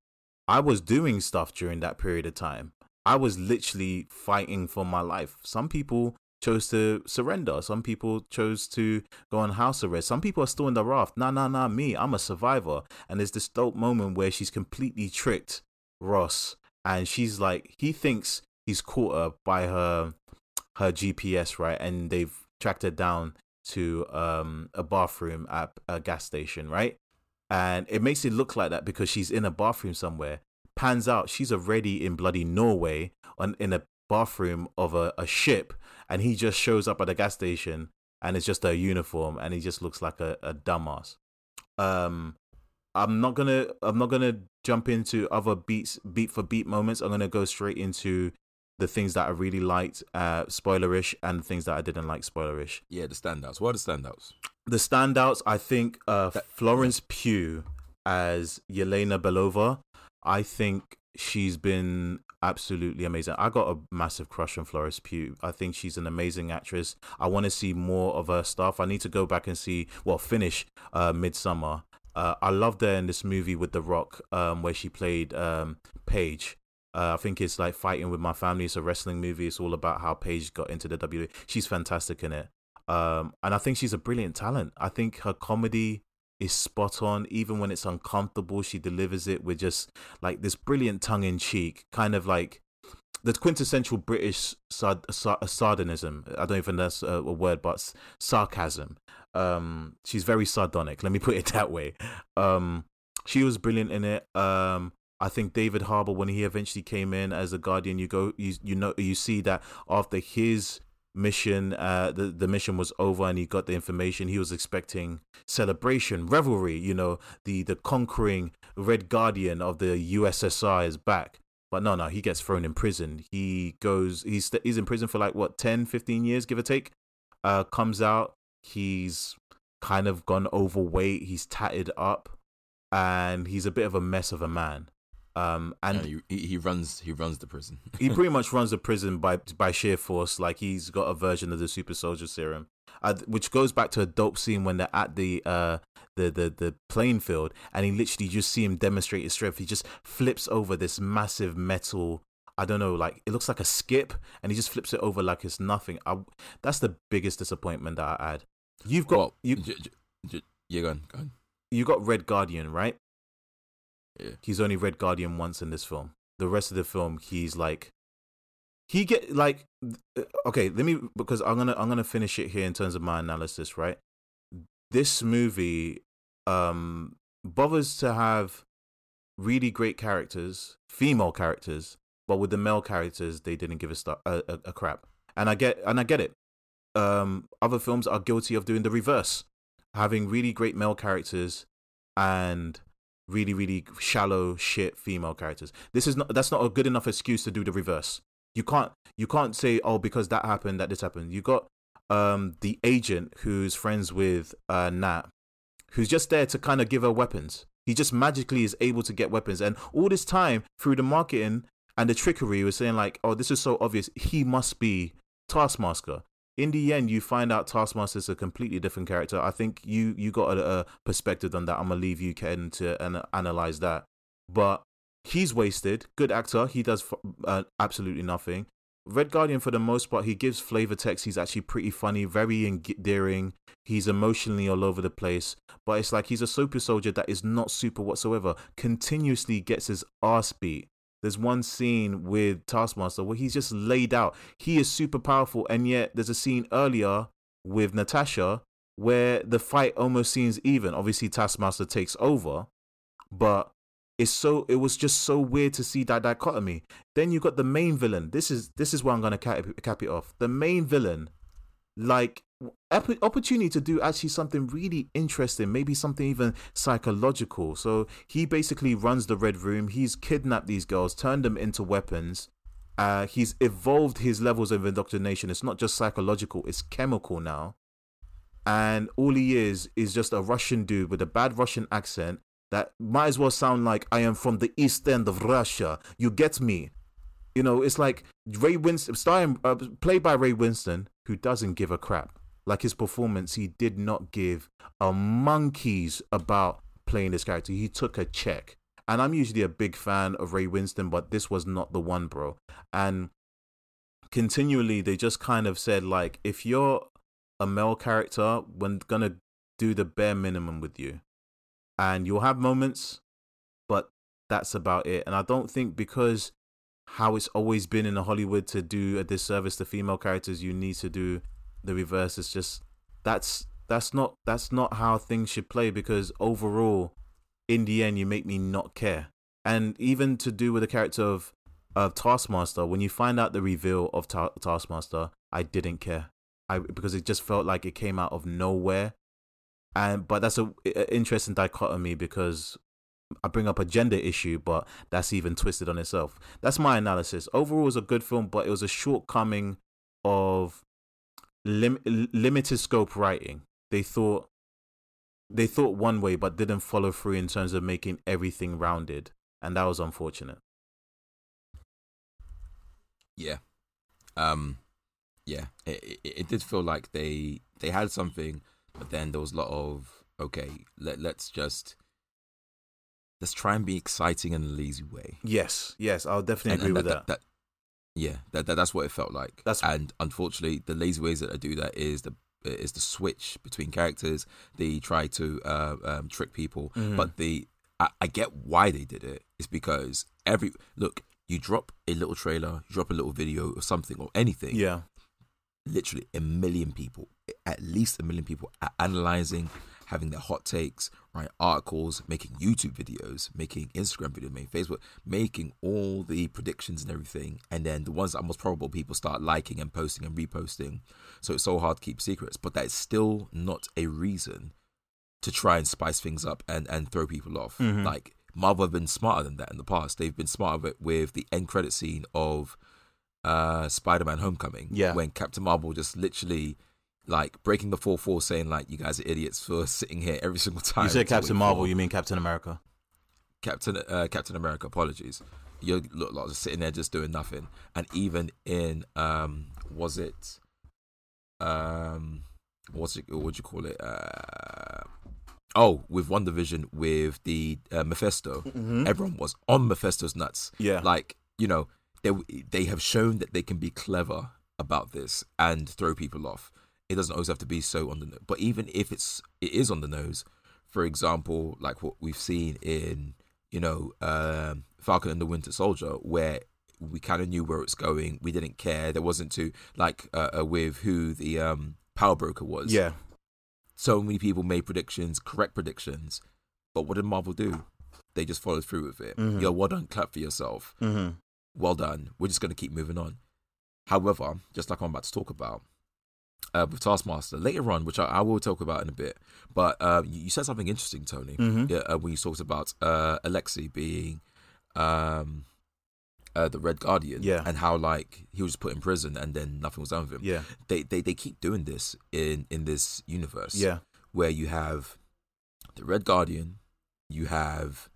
B: I was doing stuff during that period of time. I was literally fighting for my life. Some people chose to surrender. Some people chose to go on house arrest. Some people are still in the raft. Nah, nah, nah, me. I'm a survivor. And there's this dope moment where she's completely tricked Ross. And she's like, he thinks he's caught her by her her GPS, right? And they've tracked her down to um, a bathroom at a gas station, right? And it makes it look like that because she's in a bathroom somewhere. Pans out, she's already in bloody Norway on in a bathroom of a, a ship, and he just shows up at a gas station and it's just a uniform and he just looks like a, a dumbass. Um I'm not gonna I'm not gonna jump into other beats beat for beat moments. I'm gonna go straight into the things that I really liked, uh, spoilerish, and things that I didn't like, spoilerish.
A: Yeah, the standouts. What are the standouts?
B: The standouts, I think, uh, Florence Pugh as Yelena Belova. I think she's been absolutely amazing. I got a massive crush on Florence Pugh. I think she's an amazing actress. I want to see more of her stuff. I need to go back and see, well, finish uh, Midsommar. Uh, I loved her in this movie with The Rock, um, where she played um, Paige. Uh, I think it's like fighting with my family. It's a wrestling movie. It's all about how Paige got into the WWE. She's fantastic in it, um, and I think she's a brilliant talent. I think her comedy is spot on. Even when it's uncomfortable, she delivers it with just like this brilliant tongue in cheek, kind of like the quintessential British sard- sard- sardonism. I don't even know that's a, word, but sarcasm. Um, she's very sardonic. Let me put it that way. Um, she was brilliant in it. Um, I think David Harbour, when he eventually came in as a Guardian, you go, you you know, you see that after his mission, uh, the the mission was over and he got the information. He was expecting celebration, revelry. You know, the the conquering Red Guardian of the USSR is back. But no, no, he gets thrown in prison. He goes, he's he's in prison for like what 10, 15 years, give or take. Uh, comes out, he's kind of gone overweight. He's tatted up, and he's a bit of a mess of a man. Um, and
A: Yeah, he, he runs he runs the prison.
B: he pretty much runs the prison by by sheer force. Like he's got a version of the super soldier serum, uh, which goes back to a dope scene when they're at the uh the the the playing field, and he literally just see him demonstrate his strength. He just flips over this massive metal. I don't know, like it looks like a skip, and he just flips it over like it's nothing. I, that's the biggest disappointment that I had. You've got
A: well,
B: you.
A: j- j- j- yeah, go on, go on.
B: you got Red Guardian, right?
A: Yeah.
B: He's only Red Guardian once in this film. The rest of the film, he's like, he get like, okay. Let me because I'm gonna I'm gonna finish it here in terms of my analysis. Right, this movie um bothers to have really great characters, female characters, but with the male characters, they didn't give a, stu- a, a, a crap. And I get and I get it. Um, other films are guilty of doing the reverse, having really great male characters and really really shallow shit female characters. This is not that's not a good enough excuse to do the reverse. You can't you can't say oh because that happened that this happened. You got um the agent who's friends with uh Nat, who's just there to kind of give her weapons. He just magically is able to get weapons, and all this time through the marketing and the trickery was saying like, oh, this is so obvious. He must be Taskmaster. In the end, you find out Taskmaster is a completely different character. I think you you got a, a perspective on that. I'm gonna leave you Ken to an, analyze that. But he's wasted. Good actor. He does uh, absolutely nothing. Red Guardian, for the most part, he gives flavor text. He's actually pretty funny, very endearing. He's emotionally all over the place, but it's like he's a super soldier that is not super whatsoever. Continuously gets his ass beat. There's one scene with Taskmaster where he's just laid out. He is super powerful, and yet there's a scene earlier with Natasha where the fight almost seems even. Obviously, Taskmaster takes over, but it's so it was just so weird to see that dichotomy. Then you got the main villain. This is this is where I'm gonna cap, cap it off. The main villain, like opportunity to do actually something really interesting, maybe something even psychological. So he basically runs the Red Room. He's kidnapped these girls, turned them into weapons. Uh, he's evolved his levels of indoctrination. It's not just psychological; it's chemical now. And all he is is just a Russian dude with a bad Russian accent that might as well sound like I am from the east end of Russia. You get me? You know, it's like Ray Winstone, starring, uh, played by Ray Winstone, who doesn't give a crap. Like his performance, he did not give a monkey's about playing this character. He took a check. And I'm usually a big fan of Ray Winstone, but this was not the one, bro. And continually, they just kind of said, like, if you're a male character, we're gonna do the bare minimum with you and you'll have moments, but that's about it. And I don't think because how it's always been in Hollywood to do a disservice to female characters, you need to do the reverse. is just that's that's not that's not how things should play because overall, in the end, you make me not care. And even to do with the character of of Taskmaster, when you find out the reveal of Ta- Taskmaster, I didn't care. I because it just felt like it came out of nowhere and but that's a, a interesting dichotomy because I bring up a gender issue, but that's even twisted on itself. That's my analysis. Overall, it was a good film, but it was a shortcoming of lim- limited scope writing. They thought they thought one way, but didn't follow through in terms of making everything rounded, and that was unfortunate.
A: Yeah, um, yeah, it, it, it did feel like they they had something but then there was a lot of okay, let let's just let's try and be exciting in a lazy way.
B: Yes, yes, I'll definitely and, agree and with that, that. that.
A: Yeah, that, that that's what it felt like.
B: That's
A: and unfortunately, the lazy ways that I do that is the is the switch between characters. They try to uh, um, trick people, mm-hmm. but the I, I get why they did it. It's because every look, you drop a little trailer, you drop a little video or something or anything.
B: Yeah,
A: literally a million people, at least a million people, are analyzing, having their hot takes, write articles, making YouTube videos, making Instagram videos, making Facebook, making all the predictions and everything. And then the ones that are most probable, people start liking and posting and reposting. So it's so hard to keep secrets. But that is still not a reason to try and spice things up and, and throw people off. Mm-hmm. Like Marvel have been smarter than that in the past. They've been smarter with the end credit scene of uh, Spider-Man: Homecoming.
B: Yeah,
A: when Captain Marvel just literally like breaking the fourth wall, saying like, "You guys are idiots for sitting here every single time."
B: You said Captain Marvel, you mean Captain America?
A: Captain uh, Captain America. Apologies. You look like just sitting there just doing nothing, and even in um, was it um, what's it? What would you call it? Uh, oh, with WandaVision with the uh, Mephisto, mm-hmm. everyone was on Mephisto's nuts.
B: Yeah,
A: like you know they they have shown that they can be clever about this and throw people off. It doesn't always have to be so on the nose. But even if it's it is on the nose, for example, like what we've seen in you know um, Falcon and the Winter Soldier, where we kind of knew where it's going. We didn't care. There wasn't too like uh, uh, with who the um, power broker was.
B: Yeah.
A: So many people made predictions, correct predictions, but what did Marvel do? They just followed through with it.
B: Mhm.
A: Yo, well done, clap for yourself.
B: Mm-hmm.
A: Well done. We're just gonna keep moving on. However, just like I'm about to talk about uh, with Taskmaster later on, which I, I will talk about in a bit, but uh, you, you said something interesting, Tony.
B: Mhm.
A: Yeah, uh, when you talked about uh, Alexei being um, uh, the Red Guardian,
B: Yeah.
A: and how like he was put in prison and then nothing was done with him.
B: Yeah.
A: They, they they keep doing this in in this universe.
B: Yeah.
A: where you have the Red Guardian, you have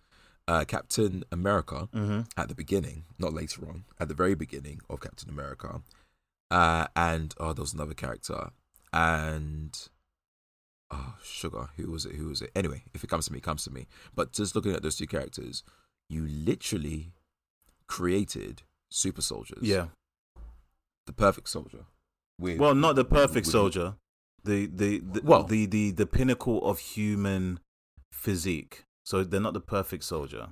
A: uh, Captain America
B: Mm-hmm.
A: at the beginning, not later on, at the very beginning of Captain America, uh, and oh, there was another character, and oh, sugar, who was it? Who was it? Anyway, if it comes to me, it comes to me. But just looking at those two characters, you literally created super soldiers.
B: Yeah.
A: the perfect soldier. With,
B: Well, not the perfect
A: with-
B: soldier. The the the,
A: Well-
B: the the the pinnacle of human physique. So they're not the perfect soldier.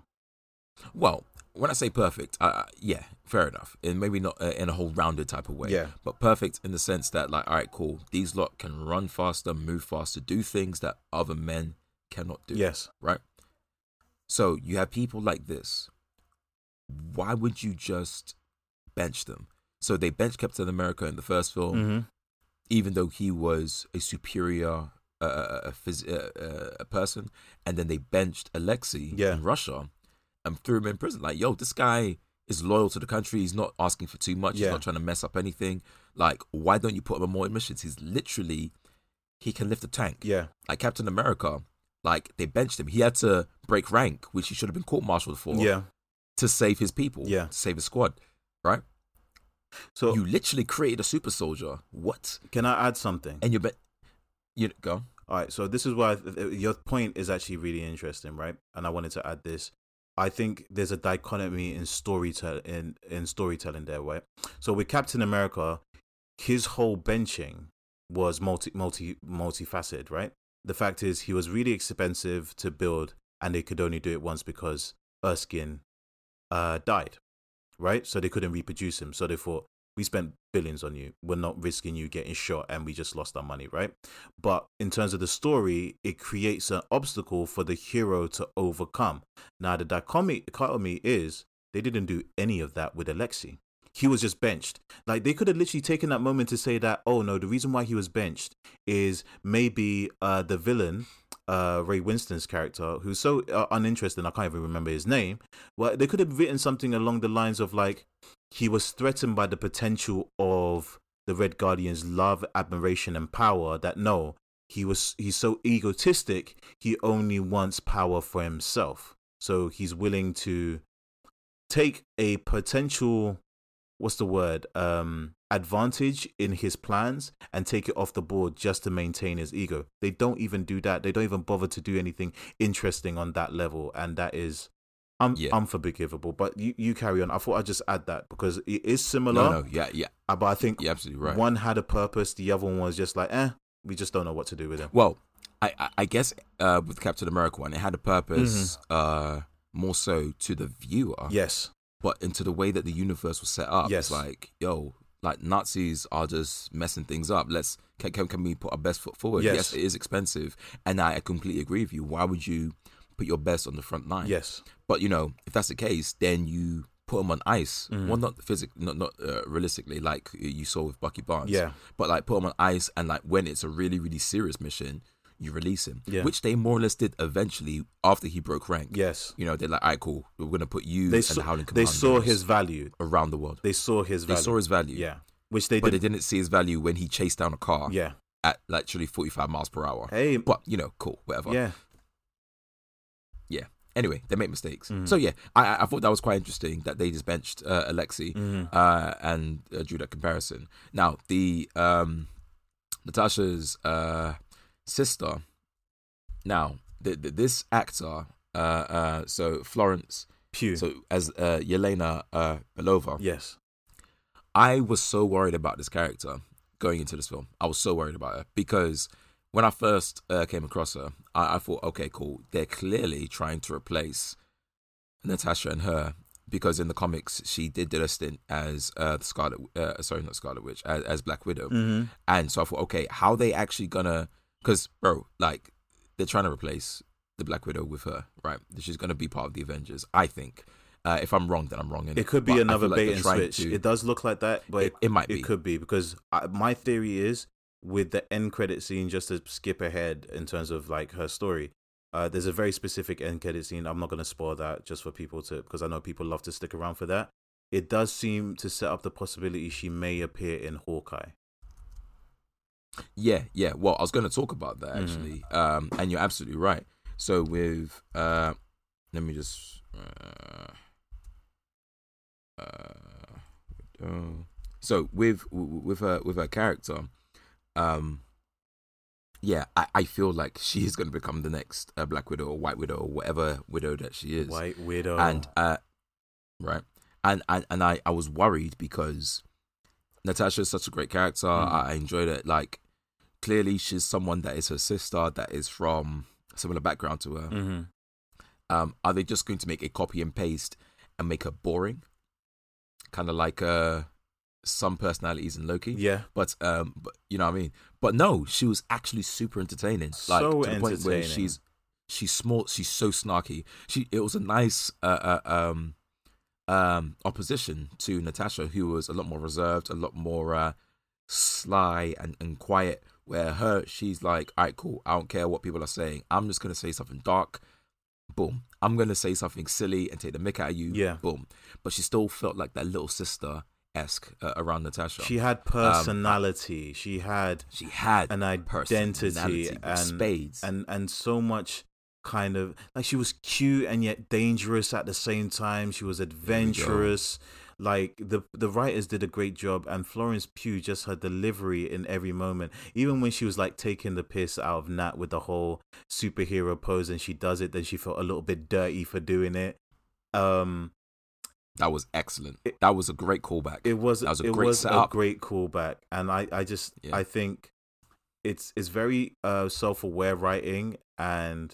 A: Well, when I say perfect, uh, yeah, fair enough, and maybe not uh, in a whole rounded type of way.
B: Yeah.
A: but perfect in the sense that, like, all right, cool. These lot can run faster, move faster, do things that other men cannot do.
B: Yes.
A: right. So you have people like this. Why would you just bench them? So they benched Captain America in the first film,
B: Mm-hmm.
A: even though he was a superior uh, uh, phys- uh, uh, a person, and then they benched Alexei
B: Yeah.
A: in Russia and threw him in prison. Like, yo, this guy is loyal to the country. He's not asking for too much.
B: Yeah.
A: He's not trying to mess up anything. Like, why don't you put him on more missions? He's literally he can lift a tank.
B: Yeah.
A: Like Captain America, like they benched him. He had to break rank, which he should have been court-martialed for,
B: Yeah.
A: to save his people,
B: Yeah.
A: to save his squad. Right?
B: So
A: you literally created a super soldier. What?
B: can I add something?
A: And you bet. You go.
B: All right, so this is why your point is actually really interesting, right? And I wanted to add this. I think there's a dichotomy in storytelling in, in storytelling there, right? So with Captain America, his whole benching was multi multi multifaceted, right? The fact is he was really expensive to build and they could only do it once because Erskine uh died. Right? So they couldn't reproduce him. So they thought we spent billions on you. We're not risking you getting shot and we just lost our money, right? But in terms of the story, it creates an obstacle for the hero to overcome. Now, the dichotomy is they didn't do any of that with Alexei. He was just benched. Like they could have literally taken that moment to say that, oh no, the reason why he was benched is maybe uh, the villain, uh, Ray Winstone's character, who's so uh, uninteresting, I can't even remember his name. Well, they could have written something along the lines of like he was threatened by the potential of the Red Guardian's love, admiration, and power. That no, he was he's so egotistic. He only wants power for himself. So he's willing to take a potential what's the word um advantage in his plans and take it off the board just to maintain his ego they don't even do that they don't even bother to do anything interesting on that level and that is un-
A: Yeah.
B: unforgivable but you, you carry on i thought i'd just add that because it is similar
A: No, no, yeah, yeah,
B: uh, but i think
A: you're absolutely right.
B: one had a purpose the other one was just like eh we just don't know what to do with him
A: Well, I, I, guess uh, with Captain America one, it had a purpose uh, more so to the viewer,
B: yes
A: but into the way that the universe was set up.
B: Yes.
A: It's like, yo, like Nazis are just messing things up. Let's can, can, can we put our best foot forward?
B: Yes.
A: Yes, it is expensive, and I completely agree with you. Why would you put your best on the front line?
B: yes
A: But you know, if that's the case, then you put them on ice.
B: Mhm.
A: Well, not physically, not not uh, realistically, like you saw with Bucky Barnes.
B: Yeah.
A: But like put them on ice, and like when it's a really really serious mission, you release him.
B: Yeah.
A: Which they more or less did eventually after he broke rank.
B: yes
A: You know, they're like, all right, cool. We're gonna put you
B: they
A: and
B: saw,
A: the Howling
B: they saw his value
A: around the world.
B: they saw his Value.
A: They saw his value.
B: yeah which they
A: But
B: did
A: they didn't see his value when he chased down a car
B: yeah
A: at literally 45 miles per hour.
B: hey
A: But, you know, cool, whatever.
B: yeah
A: Yeah. Anyway, they make mistakes.
B: Mhm.
A: So, yeah, I, I- thought that was quite interesting that they just benched uh, Alexei
B: Mhm.
A: uh, and uh, drew that comparison. Now, the um, Natasha's uh, sister, now, the, the, this actor, uh, uh, so Florence,
B: Pugh.
A: so as uh, Yelena uh, Belova,
B: yes.
A: I was so worried about this character going into this film. I was so worried about her because when I first uh, came across her, I, I thought, okay, cool. They're clearly trying to replace Natasha and her because in the comics she did did a stint as uh, the Scarlet, uh, sorry, not Scarlet Witch, as, as Black Widow,
B: Mm-hmm.
A: and so I thought, okay, how they actually gonna? Because bro, like they're trying to replace the Black Widow with her, right? She's gonna be part of the Avengers, I think. Uh, if I'm wrong, then I'm wrong. innit?
B: It could be
A: But
B: another
A: like
B: bait and switch.
A: to-
B: It does look like that, but
A: it, it might be.
B: It could be because I, my theory is with the end credit scene, just to skip ahead in terms of like her story. Uh, there's a very specific end credit scene. I'm not going to spoil that just for people to because I know people love to stick around for that. It does seem to set up the possibility she may appear in Hawkeye.
A: Yeah, yeah. Well, I was going to talk about that
B: Mhm.
A: actually, um, and you're absolutely right. So with, uh, let me just, uh, uh, oh. so with with her with her character, um, yeah, I, I feel like she is going to become the next uh, Black Widow or White Widow or whatever widow that she is,
B: White Widow.
A: and uh, right, and and and I I was worried because Natasha is such a great character.
B: Mm.
A: I enjoyed it. Like clearly, she's someone that is her sister that is from a similar background to her.
B: hmm
A: Um, are they just going to make a copy and paste and make her boring, kind of like uh some personalities in Loki?
B: yeah,
A: But um, but you know what I mean. But no, she was actually super entertaining. Like
B: So
A: to the point where
B: entertaining.
A: she's she's small, she's so snarky. She it was a nice uh, uh um um opposition to Natasha, who was a lot more reserved, a lot more uh sly and, and quiet. Where her, she's like, all right, cool. I don't care what people are saying. I'm just gonna say something dark. Boom. I'm gonna say something silly and take the mick out of you.
B: Yeah.
A: Boom. But she still felt like that little sister esque uh, around Natasha.
B: she had personality. she had
A: She had
B: an identity and
A: spades.
B: and and so much kind of like she was cute and yet dangerous at the same time she was adventurous like the the writers did a great job and Florence Pugh just her delivery in every moment even when she was like taking the piss out of Nat with the whole superhero pose and she does it then she felt a little bit dirty for doing it um
A: that was excellent.
B: It-
A: that was a great callback.
B: it was
A: That was a
B: it
A: great
B: was
A: setup.
B: a great callback, and I I just
A: Yeah.
B: I think it's it's very uh self aware writing, and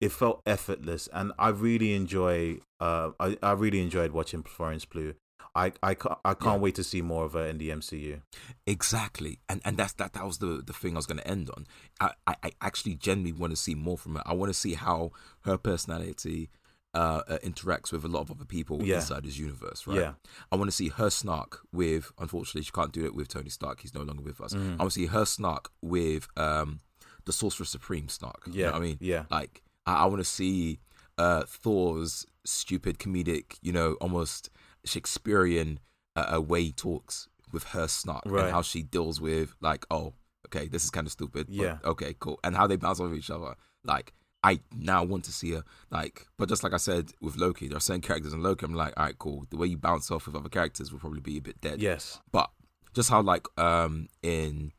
B: it felt effortless, and I really enjoy uh I I really enjoyed watching Florence Pugh. I I can't, I can't
A: Yeah.
B: wait to see more of her in the MCU.
A: exactly, and and that's that. That was the the thing I was going to end on. I, I I actually genuinely want to see more from her. I want to see how her personality. Uh, uh, interacts with a lot of other people
B: Yeah.
A: inside this universe, right?
B: Yeah.
A: I want to see her snark with. Unfortunately, she can't do it with Tony Stark. He's no longer with us.
B: Mhm.
A: I want to see her snark with um, the Sorcerer Supreme snark. You
B: Yeah,
A: know what I mean?
B: yeah.
A: Like I, I want to see uh, Thor's stupid comedic, you know, almost Shakespearean uh, uh, way he talks with her snark
B: Right.
A: and how she deals with like, oh, okay, this is kind of stupid. but
B: Yeah.
A: okay, cool. And how they bounce off each other. Like I now want to see her like, but just like I said with Loki, there are certain characters in Loki. I'm like, all right, cool. The way you bounce off with other characters will probably be a bit dead.
B: Yes.
A: But just how like um in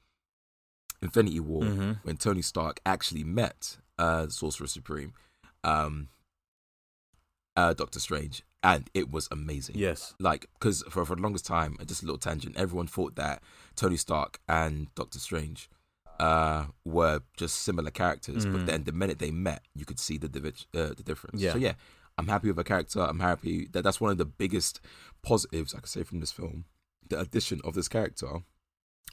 A: Infinity War
B: Mhm.
A: when Tony Stark actually met uh Sorcerer Supreme, um uh Doctor Strange, and it was amazing.
B: Yes.
A: Like, because for, for the longest time, and just a little tangent, everyone thought that Tony Stark and Doctor Strange uh were just similar characters, but
B: Mhm.
A: then the minute they met, you could see the divi- uh, the difference.
B: Yeah.
A: So yeah, I'm happy with her character. I'm happy that that's one of the biggest positives I could say from this film. The addition of this character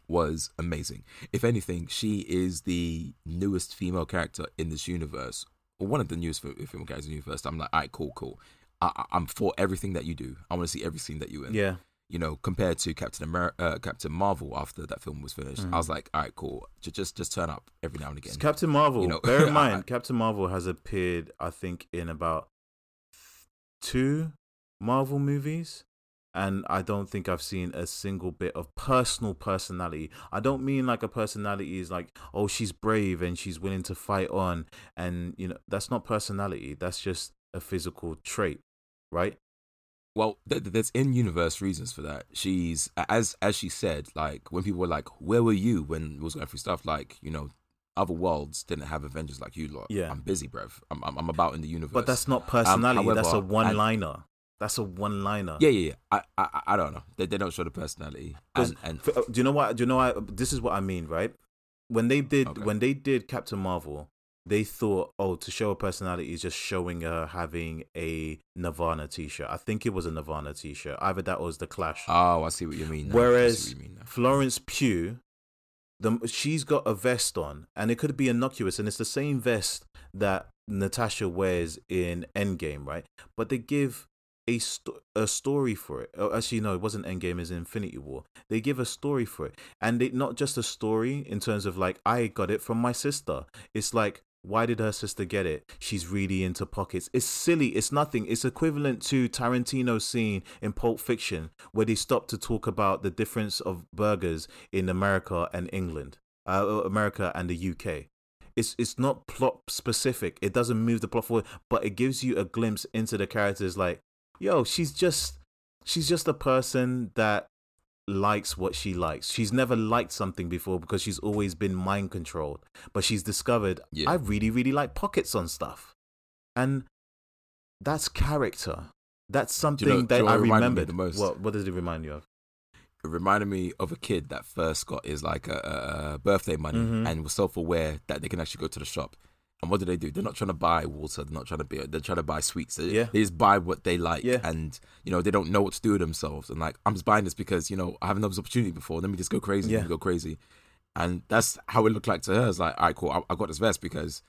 A: was amazing. If anything, she is the newest female character in this universe, or one of the newest fe- female characters in the universe. I'm like, all right, cool, cool. I, I'm for everything that you do. I want to see every scene that you in.
B: Yeah.
A: You know, compared to Captain America, uh, Captain Marvel after that film was finished, I was like, all right, cool. Just just just turn up every now and again.
B: Captain Marvel.
A: You know,
B: bear in mind,
A: I-
B: Captain Marvel has appeared, I think, in about two Marvel movies, and I don't think I've seen a single bit of personal personality. I don't mean like a personality is like, oh, she's brave and she's willing to fight on, and you know, that's not personality. That's just a physical trait, right?
A: Well, th- th- there's in-universe reasons for that. She's as as she said, like when people were like, "Where were you when we was going through stuff?" Like you know, other worlds didn't have Avengers like you lot.
B: Yeah.
A: I'm busy, bruv. I'm I'm, I'm about in the universe.
B: But that's not personality. that's a one-liner. That's a one-liner.
A: yeah, yeah, yeah. I I, I don't know. They, they don't show the personality. And, and
B: uh, do you know what? Do you know what? This is what I mean, right? when they did
A: Okay.
B: when they did Captain Marvel, they thought, oh, to show a personality is just showing her having a Nirvana t-shirt. I think it was a Nirvana t-shirt. Either that or was the Clash.
A: Oh, I see what you mean. now.
B: Whereas
A: you mean.
B: Florence Pugh, the she's got a vest on, and it could be innocuous, and it's the same vest that Natasha wears in Endgame, right? But they give a sto- a story for it. Oh, actually, no, it wasn't Endgame; it's Infinity War. They give a story for it, and they not just a story in terms of like I got it from my sister. It's like. Why did her sister get it? She's really into pockets. It's silly. It's nothing. It's equivalent to Tarantino's scene in Pulp Fiction where they stop to talk about the difference of burgers in America and England, uh, America and the UK. It's it's not plot specific. It doesn't move the plot forward, but it gives you a glimpse into the characters. Like, yo, she's just she's just a person that likes what she likes. She's never liked something before because she's always been mind controlled. But she's discovered
A: Yeah.
B: I really really like pockets on stuff, and that's character. That's something
A: you know
B: that I
A: it reminded me
B: remembered.
A: the most?
B: What what does it remind you of?
A: it reminded me of a kid that first got his like a, a, birthday money
B: Mhm.
A: and was self-aware that they can actually go to the shop. And what do they do? They're not trying to buy water. They're not trying to be. They're trying to buy sweets. They,
B: Yeah.
A: they just buy what they like,
B: Yeah.
A: and you know they don't know what to do with themselves. And like, I'm just buying this because you know I haven't had this opportunity before. Let me just go crazy.
B: Yeah.
A: Let me go crazy. And that's how it looked like to her. It's like, all right, cool. I, I got this vest because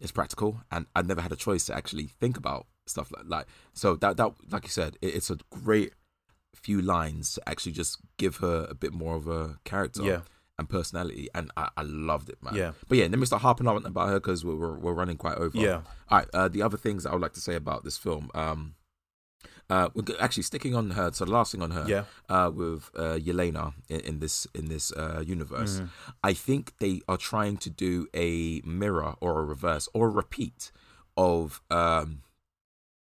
A: it's practical, and I never had a choice to actually think about stuff like like. So that that like you said, it, it's a great few lines to actually just give her a bit more of a character
B: Yeah.
A: And personality, and I, I loved it, man.
B: Yeah.
A: But yeah, let me start harping on about her because we're, we're we're running quite over.
B: Yeah.
A: All right. Uh, the other things I would like to say about this film, um, uh, we're actually sticking on her. So the last thing on her,
B: Yeah.
A: uh, with uh, Yelena in, in this in this uh, universe,
B: Mhm.
A: I think they are trying to do a mirror or a reverse or a repeat of um,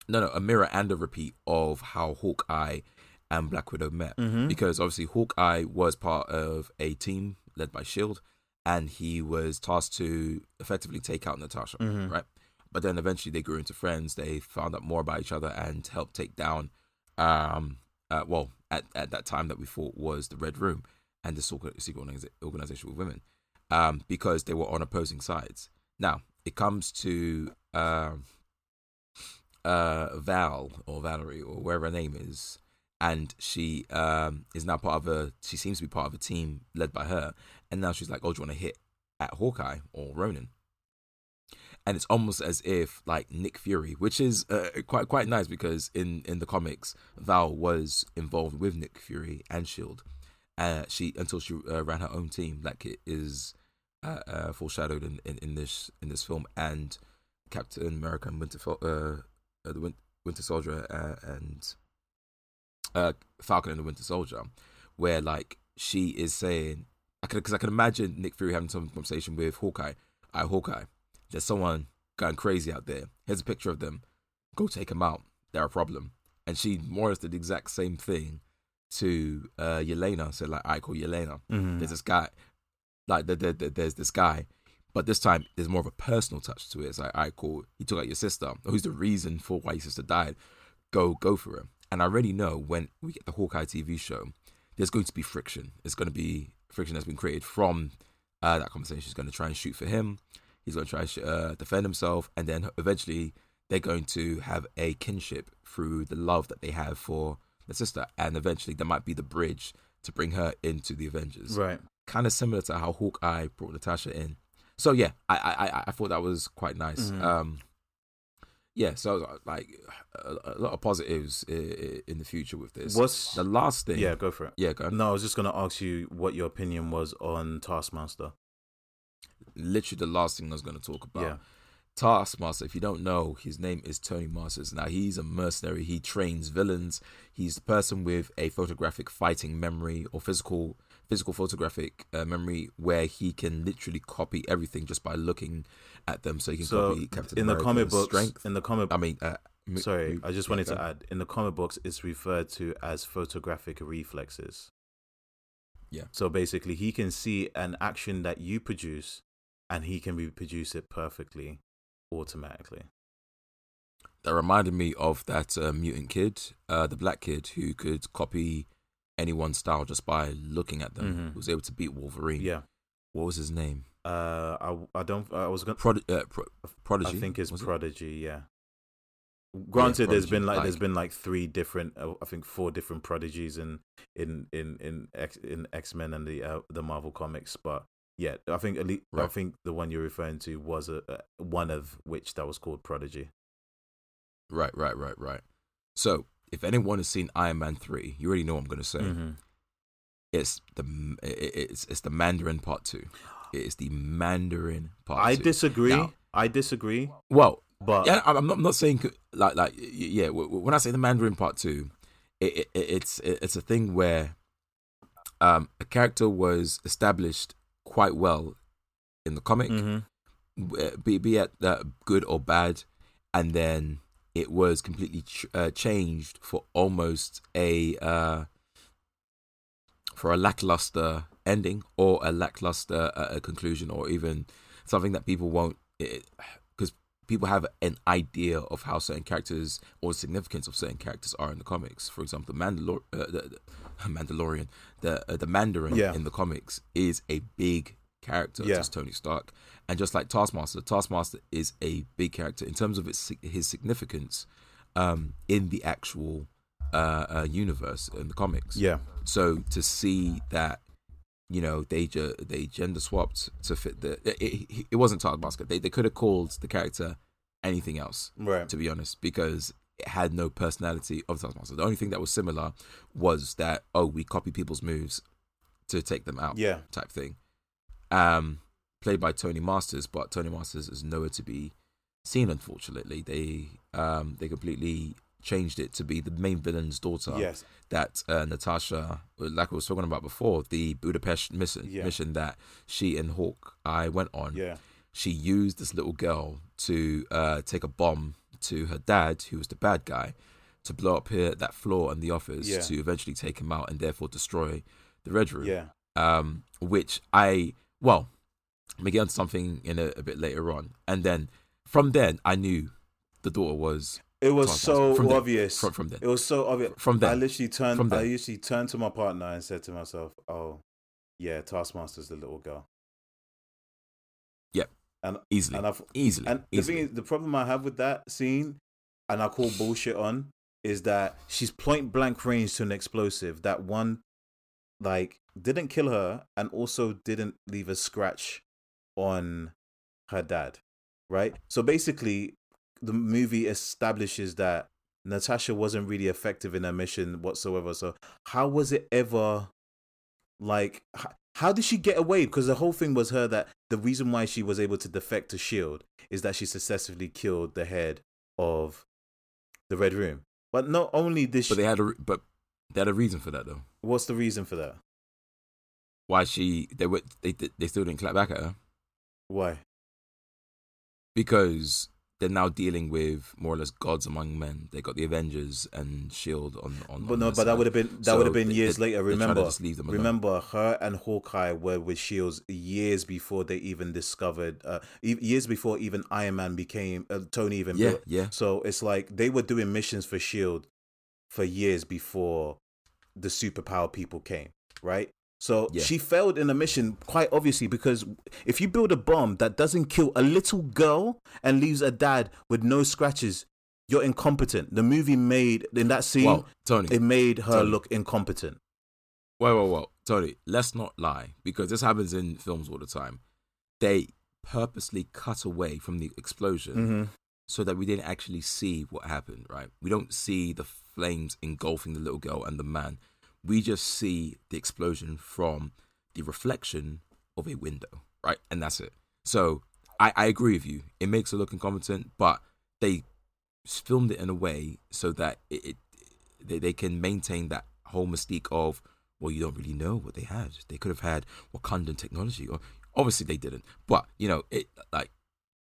A: no, no, a mirror and a repeat of how Hawkeye and Black Widow met
B: Mhm.
A: because obviously Hawkeye was part of a team led by Shield, and he was tasked to effectively take out Natasha,
B: Mhm.
A: right? But then eventually they grew into friends. They found out more about each other and helped take down, um, uh, well, at, at that time that we thought was the Red Room and the secret organization with women, um, because they were on opposing sides. Now it comes to um, uh, Val or Valerie or wherever her name is, and she um, is now part of a. She seems to be part of a team led by her, and now she's like, "Oh, do you want to hit at Hawkeye or Ronan?" And it's almost as if like Nick Fury, which is uh, quite quite nice because in in the comics, Val was involved with Nick Fury and Shield. Uh, she until she uh, ran her own team, like it is uh, uh, foreshadowed in, in, in this in this film, and Captain America and Winter uh, the Win- Winter Soldier and uh, Falcon and the Winter Soldier, where like she is saying, I could because I can imagine Nick Fury having some conversation with Hawkeye. I Hawkeye, there's someone going crazy out there. Here's a picture of them. Go take them out. They're a problem. And she more or less did the exact same thing to uh, Yelena. Said like, I call Yelena.
B: Mhm.
A: There's this guy, like there, there, there- there's this guy, but this time there's more of a personal touch to it. It's like, all right, cool. He took out your sister. Who's the reason for why your sister died? Go, go for it. And I already know when we get the Hawkeye TV show, there's going to be friction. It's going to be friction that's been created from uh, that conversation. She's going to try and shoot for him. He's going to try and uh, defend himself, and then eventually they're going to have a kinship through the love that they have for the sister, and eventually there might be the bridge to bring her into the Avengers
B: Right.
A: kind of similar to how Hawkeye brought Natasha in. So yeah, I I I, thought that was quite nice.
B: Mhm.
A: Um, yeah, so like a, a lot of positives in the future with this.
B: What's
A: the last thing?
B: yeah? Go for it.
A: yeah, go.
B: No, I was just gonna ask you what your opinion was on Taskmaster.
A: Literally, the last thing I was going to talk about.
B: Yeah.
A: Taskmaster, if you don't know, his name is Tony Masters. Now, he's a mercenary. He trains villains. He's the person with a photographic fighting memory or physical physical photographic uh, memory where he can literally copy everything just by looking at them. So he can
B: So
A: copy Captain
B: in the comic
A: America's
B: books,
A: strength.
B: in the comic,
A: I mean, uh, m-
B: sorry,
A: m-
B: I just wanted to add. In the comic books, it's referred to as photographic reflexes.
A: Yeah.
B: So basically, he can see an action that you produce, and he can reproduce it perfectly, automatically.
A: That reminded me of that uh, mutant kid, uh, the black kid who could copy anyone's style just by looking at them.
B: Mhm.
A: Who was able to beat Wolverine.
B: Yeah.
A: What was his name?
B: Uh, I I don't. I was gonna.
A: Prod, uh, Pro, Prodigy.
B: I think it's
A: was it?
B: Prodigy. Yeah. Granted, there's
A: Prodigy,
B: been like,
A: like-
B: there's been like three different, uh, I think four different prodigies in in in in X in X Men and the uh, the Marvel comics, but yeah, I think at least, I think the one you're referring to was a, a one of which that was called Prodigy.
A: Right, right, right, right. So, if anyone has seen Iron Man three, you already know what I'm going to say.
B: Mhm.
A: It's the it's it's the Mandarin Part Two. It's the Mandarin Part
B: I
A: Two.
B: disagree.
A: Now-
B: I disagree.
A: Well,
B: But
A: yeah, I'm not, I'm not saying like like yeah. When I say the Mandarin Part Two, it, it, it's it's a thing where um a character was established quite well in the comic,
B: Mhm.
A: be be it uh, good or bad, and then it was completely ch- uh, changed for almost a uh, for a lackluster ending or a lackluster uh, conclusion, or even something that people won't because people have an idea of how certain characters or significance of certain characters are in the comics. For example, the Mandalor- uh, the, the Mandalorian, the uh, the Mandarin
B: Yeah.
A: in the comics is a big character
B: Yeah.
A: just Tony Stark. And just like Taskmaster, Taskmaster is a big character in terms of its his significance um, in the actual uh, uh, universe in the comics.
B: yeah,
A: So to see that, you know, they they gender swapped to fit the it, it, it wasn't Taskmaster. They they could have called the character anything else
B: right.
A: to be honest, because it had no personality of Taskmaster. The only thing that was similar was that oh, we copy people's moves to take them out
B: Yeah,
A: type thing. Um, played by Tony Masters, but Tony Masters is nowhere to be seen. Unfortunately, they um they completely changed it to be the main villain's daughter.
B: yes,
A: That uh, Natasha, like I was talking about before, the Budapest mission
B: Yeah.
A: mission that she and Hawk I went on.
B: yeah,
A: She used this little girl to uh take a bomb to her dad, who was the bad guy, to blow up here that floor in the office
B: Yeah.
A: to eventually take him out and therefore destroy the Red Room
B: yeah,
A: um, which I well, me get on something in a, a bit later on, and then from then I knew the daughter was
B: It was so
A: From then.
B: obvious.
A: from from then.
B: It was so obvious.
A: From then, I
B: literally turned.
A: From
B: I literally turned to my partner and said to myself, "Oh, yeah, Taskmaster's the little girl."
A: Yep.
B: And
A: easily,
B: and I've
A: easily,
B: and the
A: easily.
B: thing is, the problem I have with that scene, and I call bullshit on, is that she's point blank range to an explosive. That one, like, didn't kill her, and also didn't leave a scratch on her dad. Right. So basically, the movie establishes that Natasha wasn't really effective in her mission whatsoever. So how was it ever like how did she get away? Because the whole thing was her that the reason why she was able to defect to Shield is that she successfully killed the head of the Red Room. But not only did she,
A: but they had a re- but they had a reason for that though.
B: what's the reason for that?
A: Why she they were they they still didn't clap back at her
B: Why?
A: because they're now dealing with more or less gods among men. They got the Avengers and Shield on on.
B: But
A: on
B: no, but that would have been that
A: So
B: would have been years
A: they-
B: later.
A: they're trying to
B: Remember,
A: just leave them alone.
B: remember, her and Hawkeye were with Shields years before they even discovered, uh, years before even Iron Man became uh, Tony even
A: Yeah,
B: built.
A: yeah.
B: So it's like they were doing missions for Shield for years before the superpower people came, right? So
A: Yeah.
B: she failed in the mission quite obviously because if you build a bomb that doesn't kill a little girl and leaves a dad with no scratches, you're incompetent. The movie made in that scene
A: Well, Tony,
B: it made her
A: Tony.
B: look incompetent.
A: Whoa, whoa, whoa, Tony, let's not lie because this happens in films all the time. They purposely cut away from the explosion
B: Mm-hmm.
A: so that we didn't actually see what happened, right? We don't see the flames engulfing the little girl and the man. We just see the explosion from the reflection of a window, right? And that's it. So I, I agree with you. It makes it look incompetent, but they filmed it in a way so that it, it they, they can maintain that whole mystique of well you don't really know what they had they could have had wakandan technology or obviously they didn't but you know it like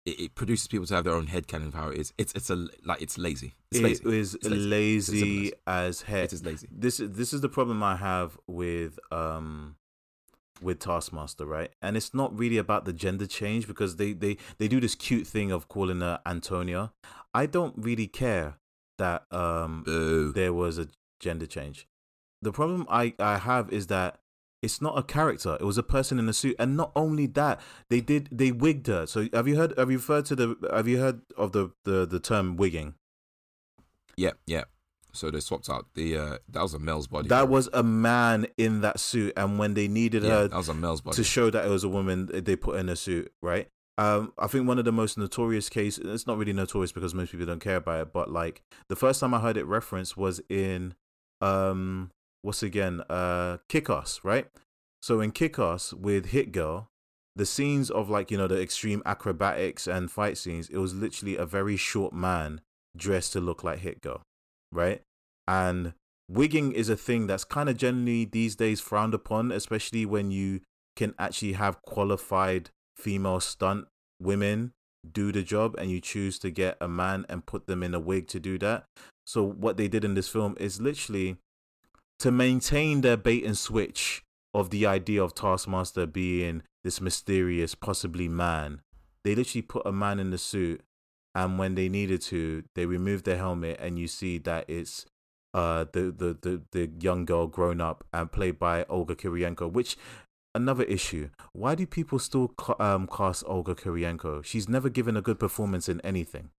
A: it, it produces people to have their own head canon of how it is it's it's a like it's lazy it's lazy
B: It is
A: It's lazy.
B: lazy,
A: It's
B: as heck.
A: it is lazy
B: This is this is the problem I have with um with Taskmaster, right? And it's not really about the gender change because they they they do this cute thing of calling her Antonia. I don't really care that um
A: Boo.
B: there was a gender change. The problem I I have is that it's not a character. It was a person in a suit, and not only that, they did they wigged her. So have you heard? Have you referred to the? Have you heard of the the the term wigging?
A: Yeah, yeah. So they swapped out the uh that was a male's body.
B: That was a man in that suit, and when they needed
A: yeah,
B: her
A: that was a male's body.
B: to show that it was a woman, they put in a suit, right? Um, I think one of the most notorious cases. It's not really notorious because most people don't care about it, but like the first time I heard it referenced was in um, what's again uh, Kick Ass, right? So in Kick Ass with Hit Girl, the scenes of like you know the extreme acrobatics and fight scenes, it was literally a very short man dressed to look like Hit Girl, right? And wigging is a thing that's kind of generally these days frowned upon, especially when you can actually have qualified female stunt women do the job and you choose to get a man and put them in a wig to do that. So what they did in this film is literally to maintain their bait and switch of the idea of Taskmaster being this mysterious, possibly man. They literally put a man in the suit and when they needed to, they removed the helmet and you see that it's uh the the the, the young girl grown up and played by Olga Kurylenko, which another issue. Why do people still ca- um, cast Olga Kurylenko? She's never given a good performance in anything.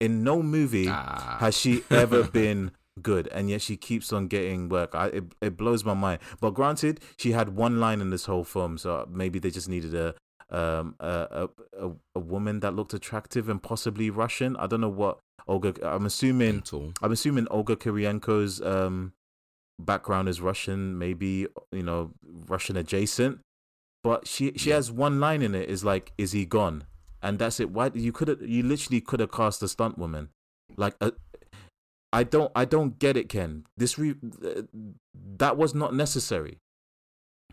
B: In no movie
A: Ah.
B: has she ever been good, and yet she keeps on getting work. I, it it blows my mind. But granted, she had one line in this whole film, so maybe they just needed a um a a, a, woman that looked attractive and possibly Russian. I don't know what Olga. I'm assuming
A: mental.
B: I'm assuming Olga Kurylenko's um, background is Russian, maybe you know Russian adjacent. But she she
A: Yeah.
B: has one line in it is like, "Is he gone?" And that's it. Why you could you literally could have cast a stunt woman, like a, I don't I don't get it, Ken. This re, uh, that was not necessary.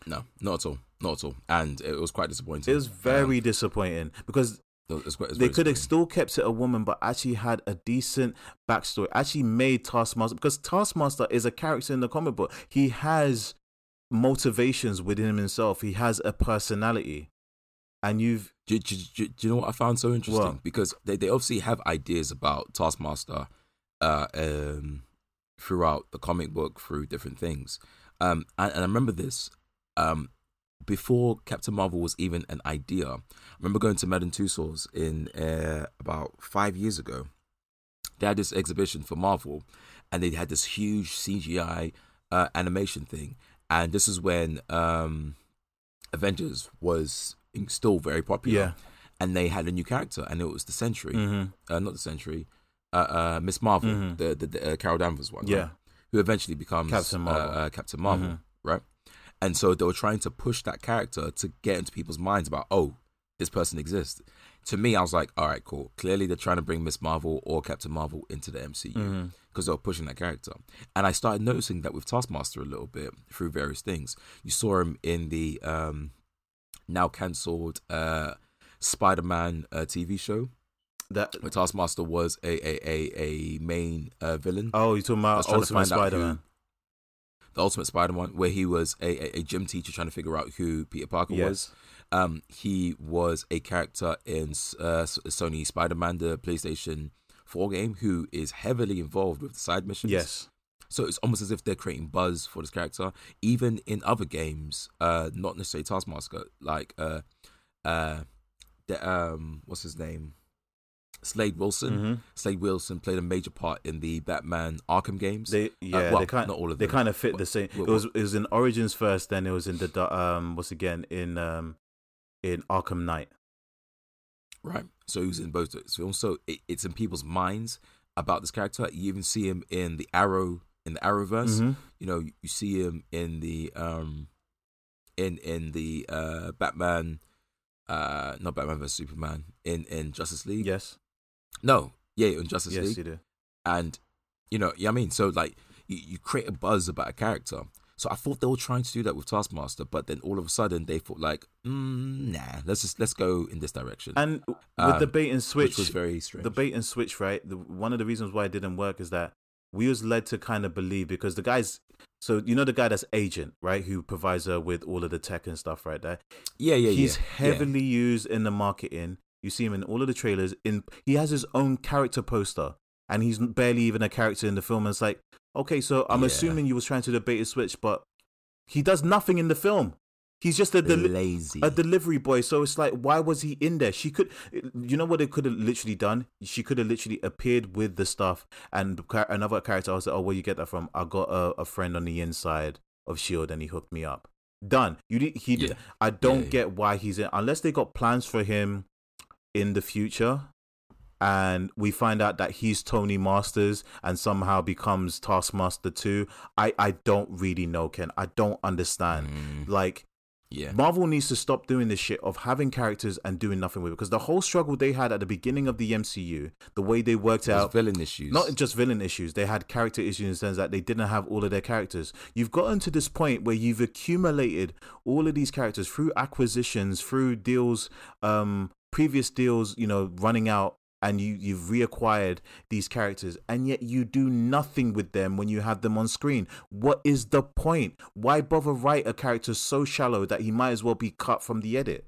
A: No, not at all. Not at all. And it was quite disappointing.
B: It was very
A: Um,
B: disappointing because
A: it was quite, it was
B: they could have still kept it a woman, but actually had a decent backstory. Actually made Taskmaster because Taskmaster is a character in the comic book. He has motivations within himself. He has a personality, and you've
A: Do, do, do, do you know what I found so interesting?
B: What?
A: Because they, they obviously have ideas about Taskmaster uh, um, throughout the comic book, through different things. Um, and, and I remember this um, before Captain Marvel was even an idea. I remember going to Madame Tussauds in uh, about five years ago. They had this exhibition for Marvel, and they had this huge CGI uh, animation thing. And this is when um, Avengers was still very popular
B: yeah.
A: and they had a new character, and it was the Century,
B: hmm
A: uh, not the Century, uh, uh, Miss Marvel,
B: Mhm.
A: the the, the uh, Carol Danvers one, right?
B: Yeah.
A: who eventually becomes
B: Captain Marvel.
A: uh, uh, Captain Marvel,
B: Mhm.
A: right? And so they were trying to push that character to get into people's minds about, oh, this person exists. To me, I was like, all right, cool. Clearly, they're trying to bring Miss Marvel or Captain Marvel into the MCU because they were pushing that character. And I started noticing that with Taskmaster a little bit through various things. You saw him in the um, now cancelled uh, Spider Man uh, TV show,
B: That
A: where Taskmaster was a a, a, a main uh, villain.
B: oh, you're talking about Ultimate Spider Man.
A: The Ultimate Spider Man, where he was a, a, a gym teacher trying to figure out who Peter Parker was. Um, he was a character in uh, Sony Spider Man, the PlayStation 4 game, who is heavily involved with the side missions.
B: Yes.
A: So it's almost as if they're creating buzz for this character, even in other games, uh, not necessarily Taskmaster, like uh, uh, the um, what's his name, Slade Wilson.
B: hmm
A: Slade Wilson played a major part in the Batman Arkham games.
B: They yeah,
A: well,
B: they kind
A: not all of them.
B: they kind of fit
A: but-
B: the same.
A: well,
B: it was it was in Origins first, then it was in the um what's again in um in Arkham Knight.
A: right. So he was in both those films. So it, it's in people's minds about this character. You even see him in the Arrow in the Arrowverse.
B: Mhm.
A: You know, you see him in the um in in the uh Batman uh not Batman vs Superman in in Justice League.
B: Yes,
A: No, yeah, in Justice
B: yes,
A: League.
B: you do.
A: And you know, yeah, I mean, so like you, you create a buzz about a character. So I thought they were trying to do that with Taskmaster, but then all of a sudden they thought like, mm, nah, let's just let's go in this direction,
B: And with the
A: Um,
B: bait and switch,
A: which was very strange.
B: the bait and switch, right? The, one of the reasons why it didn't work is that we was led to kind of believe because the guys. So you know the guy that's agent, right? Who provides her with all of the tech and stuff, right? There,
A: yeah, yeah, yeah.
B: he's
A: yeah.
B: heavily used in the marketing. You see him in all of the trailers. In he has his own character poster, and he's barely even a character in the film. And it's like, okay, so I'm
A: Yeah.
B: assuming you was trying to debate and switch, but He does nothing in the film. He's just a deli-
A: lazy.
B: a delivery boy. So it's like, why was he in there? She could, you know what they could have literally done? She could have literally appeared with the stuff, and another character I was like, oh, where you get that from? I got a, a friend on the inside of Shield, and he hooked me up. Done. You did. He did.
A: Yeah.
B: I don't
A: Yeah, yeah.
B: get why he's in unless they got plans for him in the future. And we find out that he's Tony Masters and somehow becomes Taskmaster too. I, I don't really know, Ken. I don't understand.
A: Mm,
B: Like,
A: yeah.
B: Marvel needs to stop doing this shit of having characters and doing nothing with it because the whole struggle they had at the beginning of the MCU, the way they worked out,
A: villain issues.
B: not just villain issues, they had character issues in the sense that they didn't have all of their characters. You've gotten to this point where you've accumulated all of these characters through acquisitions, through deals, um, previous deals, you know, running out. And you, you've reacquired these characters, and yet you do nothing with them when you have them on screen. What is the point? Why bother write a character so shallow that he might as well be cut from the edit?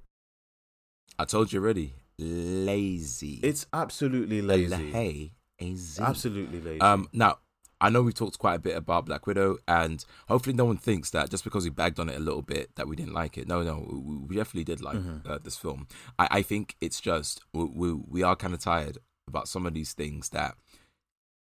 A: I told you already. Lazy.
B: It's absolutely lazy.
A: Lazy.
B: Absolutely lazy.
A: Um, now, I know we talked quite a bit about Black Widow, and hopefully, no one thinks that just because we bagged on it a little bit that we didn't like it. No, no, we, definitely did like
B: Mm-hmm.
A: uh, this film. I, I think it's just we, we, we are kind of tired about some of these things that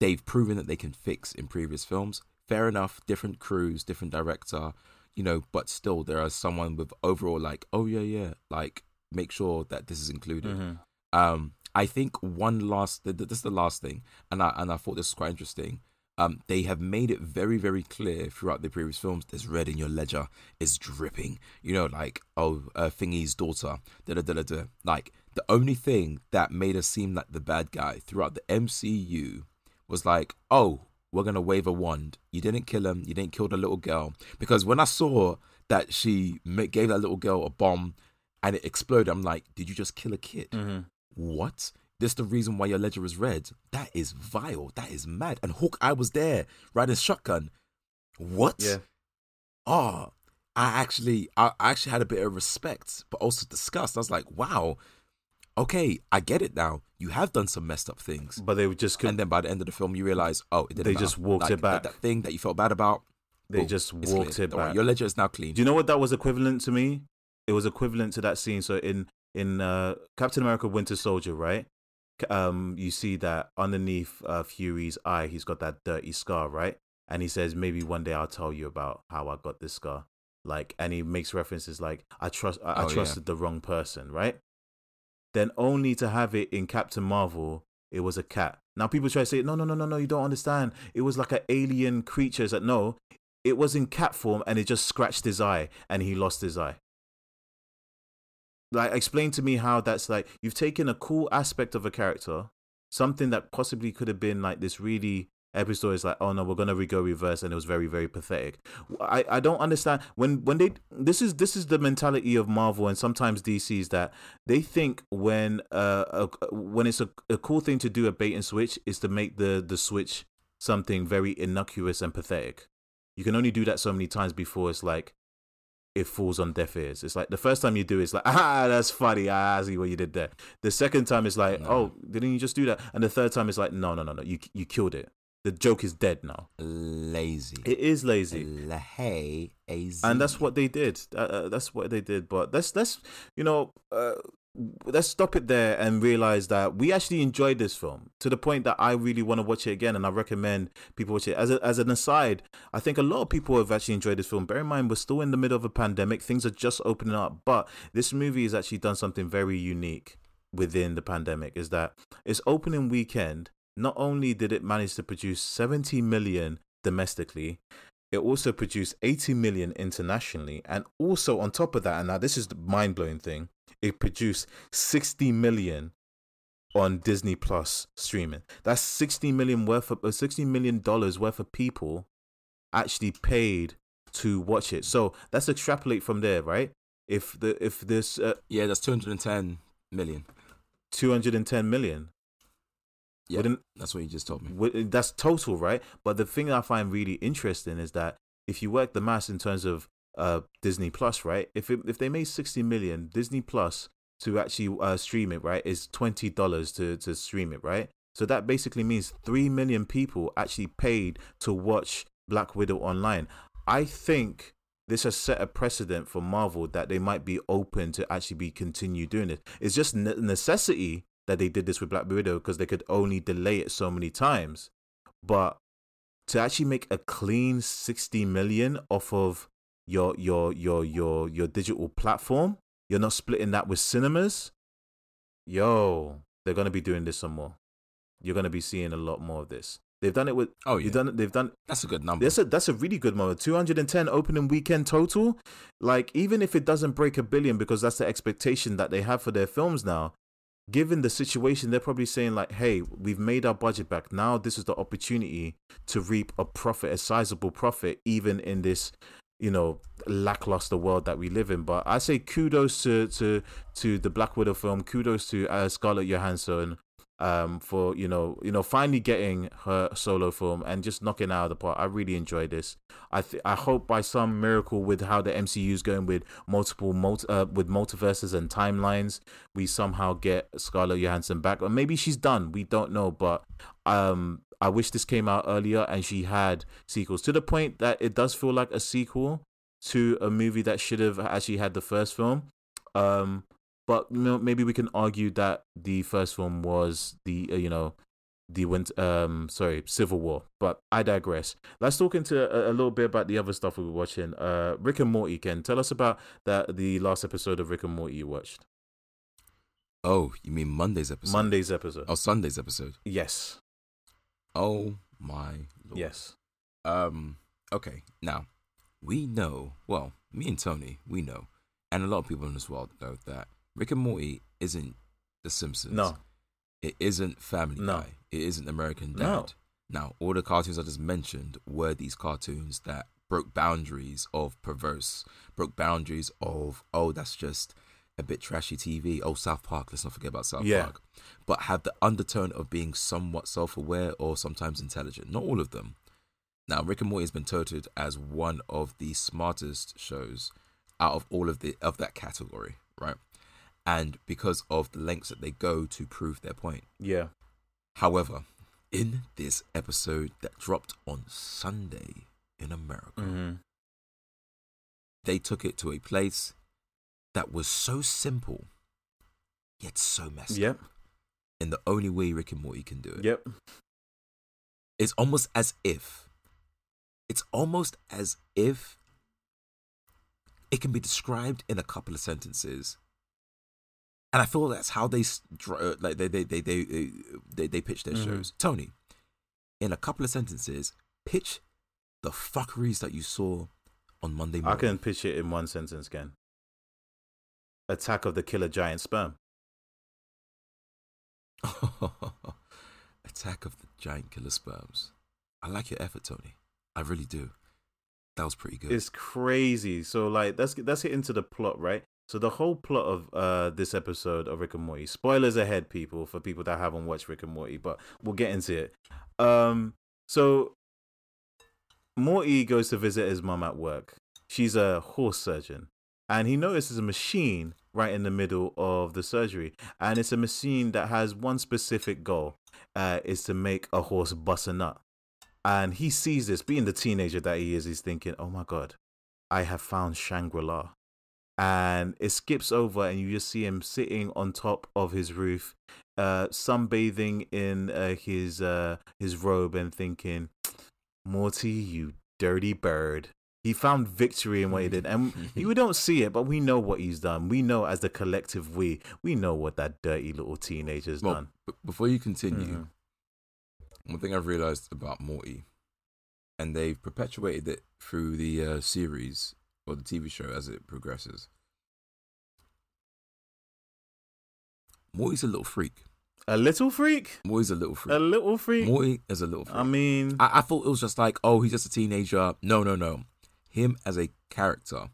A: they've proven that they can fix in previous films. Fair enough, different crews, different director, you know, but still, there are someone with overall like, oh yeah, yeah, like make sure that this is included.
B: Mhm.
A: Um, I think one last, th- th- this is the last thing, and I and I thought this was quite interesting. Um, they have made it very, very clear throughout the previous films. There's red in your ledger. It's dripping. You know, like oh, uh, Thingy's daughter. Da da da da. Like the only thing that made us seem like the bad guy throughout the MCU was like, oh, we're gonna wave a wand. You didn't kill him. You didn't kill the little girl. Because when I saw that she gave that little girl a bomb and it exploded, I'm like, did you just kill a kid?
B: Mhm.
A: What? This the reason why your ledger is red? That is vile. That is mad. And Hawkeye was there riding shotgun. What?
B: Yeah.
A: Oh, I actually, I I actually had a bit of respect, but also disgust. I was like, wow. Okay, I get it now. You have done some messed up things.
B: But they were just could
A: And then by the end of the film, you realize, oh, it didn't
B: They
A: matter.
B: just walked
A: Like,
B: it back.
A: That, that thing that you felt bad about,
B: they
A: boom,
B: just walked it
A: Don't worry,
B: back.
A: Your ledger is now clean.
B: Do you know what that was equivalent to me? It was equivalent to that scene. So in in uh, Captain America: Winter Soldier, right? Um, you see that underneath uh, Fury's eye, he's got that dirty scar, right? And he says, "Maybe one day I'll tell you about how I got this scar." Like, and he makes references like, "I trust, I, I
A: Oh, yeah.
B: trusted the wrong person," right? Then only to have it in Captain Marvel, it was a cat. Now people try to say, "No, no, no, no, no, you don't understand. It was like an alien creature." It's like, no, it was in cat form and it just scratched his eye and he lost his eye. Like, explain to me how that's like you've taken a cool aspect of a character, something that possibly could have been like this really episode is like, oh no, we're gonna re- go reverse, and it was very, very pathetic. I, I don't understand when when they this is this is the mentality of Marvel and sometimes DC is that they think when uh a, when it's a, a cool thing to do a bait and switch is to make the the switch something very innocuous and pathetic. You can only do that so many times before it's like it falls on deaf ears. It's like the first time you do it, it's like, ah, that's funny. Ah, I see what you did there. The second time it's like,
A: No.
B: oh, didn't you just do that? And the third time it's like, no, no, no, no, you you killed it. The joke is dead now.
A: Lazy.
B: It is lazy.
A: Lazy.
B: and that's what they did. Uh, uh, that's what they did. But let's let's you know uh, let's stop it there and realize that we actually enjoyed this film to the point that I really want to watch it again, and I recommend people watch it. As a, as an aside, I think a lot of people have actually enjoyed this film. Bear in mind, we're still in the middle of a pandemic; things are just opening up. But this movie has actually done something very unique within the pandemic. Is that its opening weekend? Not only did it manage to produce 70 million domestically, it also produced 80 million internationally. And also, on top of that, and now this is the mind blowing thing, it produced 60 million on Disney Plus streaming. That's 60 million worth of uh, 60 million dollars worth of people actually paid to watch it. So let's extrapolate from there, right? If the if this uh,
A: Yeah, that's 210 million.
B: 210 million,
A: Yeah,
B: wouldn't
A: that's what you just told me.
B: That's total, right? But the thing I find really interesting is that if you work the math in terms of uh, Disney Plus, right? If it, if they made sixty million, Disney Plus to actually uh, stream it, right, is twenty dollars to to stream it, right? So that basically means three million people actually paid to watch Black Widow online. I think this has set a precedent for Marvel that they might be open to actually be continue doing it. It's just ne- necessity that they did this with Black Widow because they could only delay it so many times. But to actually make a clean 60 million off of your your your your your digital platform, you're not splitting that with cinemas. Yo, they're gonna be doing this some more. You're gonna be seeing a lot more of this. They've done it with.
A: Oh yeah,
B: They've done. They've done.
A: that's a good number.
B: That's a that's a really good number. Two hundred and ten opening weekend total. Like even if it doesn't break a billion, because that's the expectation that they have for their films now. Given the situation, they're probably saying like, "Hey, we've made our budget back. Now this is the opportunity to reap a profit, a sizable profit, even in this, you know, lackluster world that we live in." But I say kudos to to to the Black Widow film. Kudos to uh, Scarlett Johansson um for you know you know finally getting her solo film and just knocking out of the park. I really enjoyed this. I th- i hope by some miracle with how the mcu is going with multiple multi- uh, with multiverses and timelines we somehow get scarlett johansson back. Or maybe she's done. We don't know. But um i wish this came out earlier and she had sequels to the point that it does feel like a sequel to a movie that should have actually had the first film. Um but you know, maybe we can argue that the first film was the uh, you know the winter um sorry civil war but i digress. Let's talk into a, a little bit about the other stuff we were watching. Uh rick and morty ken tell us about that the last episode of rick and morty you watched.
A: Oh, you mean Monday's episode?
B: monday's episode.
A: Oh, Sunday's episode.
B: yes
A: Oh my lord.
B: yes
A: Um. Okay. Now, we know. Well, me and Tony, we know, and a lot of people in this world know that Rick and Morty isn't The Simpsons.
B: no
A: It isn't Family
B: No.
A: Guy. It isn't American Dad.
B: No.
A: Now, all the cartoons I just mentioned were these cartoons that broke boundaries of perverse, broke boundaries of oh, that's just a bit trashy TV. Oh, South Park. Let's not forget about South
B: Yeah.
A: Park. But have the undertone of being somewhat self-aware or sometimes intelligent. Not all of them. Now, Rick and Morty has been touted as one of the smartest shows out of all of the of that category, right? And because of the lengths that they go to prove their point.
B: yeah
A: However, in this episode that dropped on Sunday in America,
B: hmm
A: they took it to a place that was so simple, yet so messy.
B: yep
A: In the only way Rick and Morty can do it.
B: yep
A: It's almost as if, it's almost as if it can be described in a couple of sentences. And I feel that's how they uh, like they they they they they, they, pitch their
B: Mhm.
A: shows. Tony, in a couple of sentences, pitch the fuckeries that you saw on Monday morning.
B: i can pitch it in one sentence ken attack of the killer giant sperm
A: Attack of the giant killer sperms. I like your effort, Tony. I really do. That was pretty good.
B: It's crazy. So like let's get let's get into the plot, right? So the whole plot of uh this episode of Rick and Morty. Spoilers ahead, people, for people that haven't watched Rick and Morty, but we'll get into it. Um so Morty goes to visit his mum at work. She's a horse surgeon. And he notices a machine right in the middle of the surgery. And it's a machine that has one specific goal. Uh, is to make a horse bust a nut. And he sees this, being the teenager that he is, he's thinking, oh my God, I have found Shangri La. And it skips over, and you just see him sitting on top of his roof, uh, sunbathing in uh, his uh, his robe, and thinking, Morty, you dirty bird. He found victory in what he did. And we don't see it, but we know what he's done. We know as the collective we, we know what that dirty little teenager's
A: well,
B: done.
A: b- before you continue,
B: Mhm.
A: one thing I've realized about Morty, and they've perpetuated it through the uh, series or the TV show as it progresses. Morty's a little freak.
B: A little freak?
A: Morty's a little freak.
B: A little freak?
A: Morty is a little freak.
B: I mean,
A: I, I thought it was just like, oh, he's just a teenager. No, no, no. Him as a character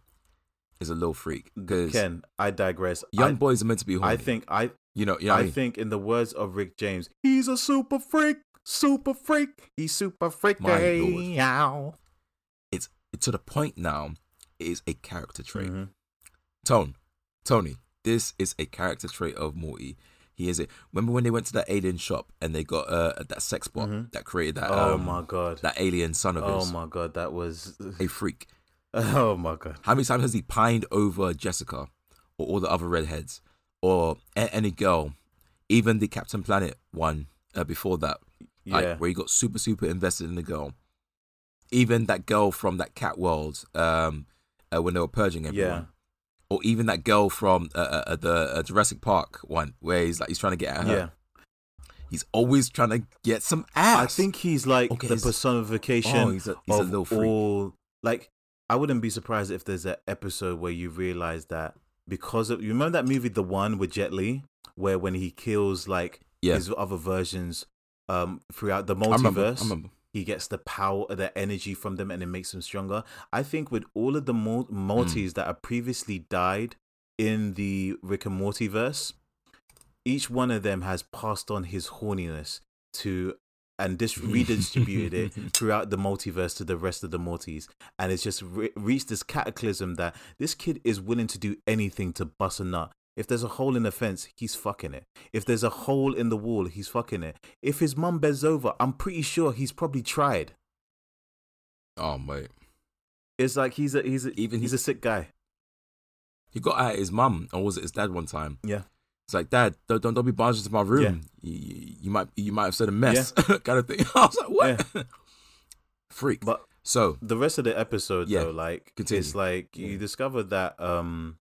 A: is a little freak because
B: Ken, I digress.
A: young
B: I,
A: boys are meant to be horny.
B: I think I
A: you know, you know I
B: I
A: mean?
B: think in the words of Rick James, he's a super freak, super freak. He's super freaky.
A: My lord.
B: Ow.
A: it's to the point now. It is a character trait.
B: Mhm.
A: Tone, Tony, this is a character trait of Morty. He is it. Remember when they went to that alien shop and they got uh, that sex bot
B: Mhm.
A: that created that
B: Oh
A: um,
B: my god.
A: that alien son of
B: Oh
A: his, Oh
B: my god, that was
A: a freak.
B: Oh my god.
A: How many times has he pined over Jessica or all the other redheads or any girl, even the Captain Planet one uh, before that,
B: Yeah.
A: like where he got super super invested in the girl. Even that girl from that cat world, um, uh, when they were purging everyone.
B: yeah.
A: Or even that girl from uh, uh, uh, the uh, Jurassic Park one, where he's like he's trying to get at her.
B: Yeah.
A: He's always trying to get some ass.
B: I think he's like
A: Okay,
B: the
A: he's-
B: personification
A: Oh, he's a, he's a
B: of
A: little freak.
B: all like I wouldn't be surprised if there's an episode where you realize that because of you remember that movie The One with Jet Li where when he kills like
A: Yeah.
B: his other versions um throughout the
A: I remember.
B: multiverse
A: I remember.
B: He gets the power the energy from them and it makes them stronger. I think with all of the Mul- hmm. multis that have previously died in the Rick and Morty verse each one of them has passed on his horniness to and dis- redistributed it throughout the multiverse to the rest of the Mortys, and it's just re- reached this cataclysm that this kid is willing to do anything to bust a nut. If there's a hole in the fence, he's fucking it. If there's a hole in the wall, he's fucking it. If his mum bends over, I'm pretty sure he's probably tried.
A: Oh mate,
B: It's like he's a he's a,
A: Even
B: he's
A: he-
B: a sick guy.
A: he got at his mum or was it his dad one time?
B: Yeah.
A: It's like, Dad, don't don't, don't be barging into my room. You, you, you might you might have said a mess, kind of thing. I was like, what? Freak.
B: But
A: so
B: the rest of the episode
A: Yeah,
B: though like
A: continue.
B: it's like you
A: Yeah.
B: discover that um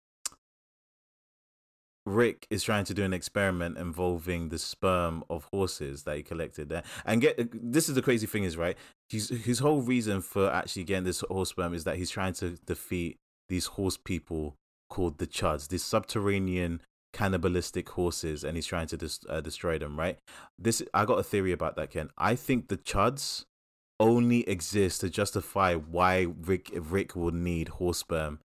B: rick is trying to do an experiment involving the sperm of horses that he collected there. And get this is the crazy thing is right? His his whole reason for actually getting this horse sperm is that he's trying to defeat these horse people called the chuds these subterranean cannibalistic horses and he's trying to dis- uh, destroy them right? This i got a theory about that ken. I think the chuds only exist to justify why Rick Rick would need horse sperm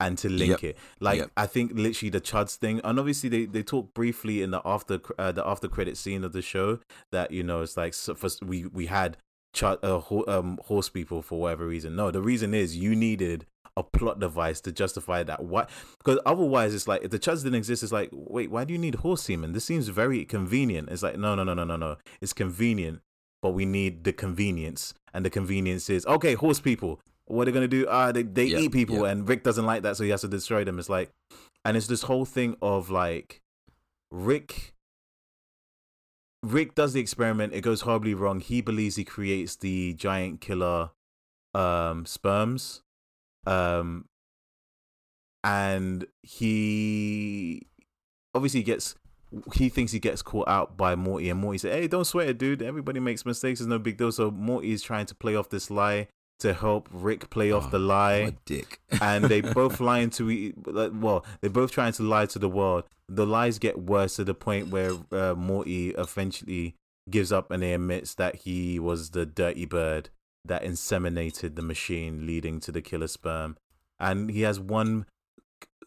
B: and to link
A: Yep.
B: it. Like
A: Yep.
B: I think literally the Chuds thing, and obviously they they talk briefly in the after uh, the after credit scene of the show that you know it's like so for, we we had Chud, uh, ho- um, horse people for whatever reason. No, the reason is you needed a plot device to justify that. Why? Because otherwise, it's like if the Chuds didn't exist, it's like wait, why do you need horse semen? This seems very convenient. It's like no, no, no, no, no, no. It's convenient but we need the convenience. And the convenience is okay, horse people. What are they gonna do? Ah, they they
A: Yeah,
B: eat people,
A: yeah.
B: and Rick doesn't like that, so he has to destroy them. It's like, and it's this whole thing of like, Rick. Rick does the experiment. It goes horribly wrong. He believes he creates the giant killer, um, sperms, um, and he obviously gets he thinks he gets caught out by Morty, and Morty said, "Hey, don't sweat it, dude. Everybody makes mistakes. It's no big deal." So Morty is trying to play off this lie to help Rick play off
A: Oh,
B: the
A: what
B: lie,
A: dick.
B: and they both lying to e- like, well, they're both trying to lie to the world. The lies get worse to the point where uh, Morty eventually gives up and he admits that he was the dirty bird that inseminated the machine, leading to the killer sperm. And he has one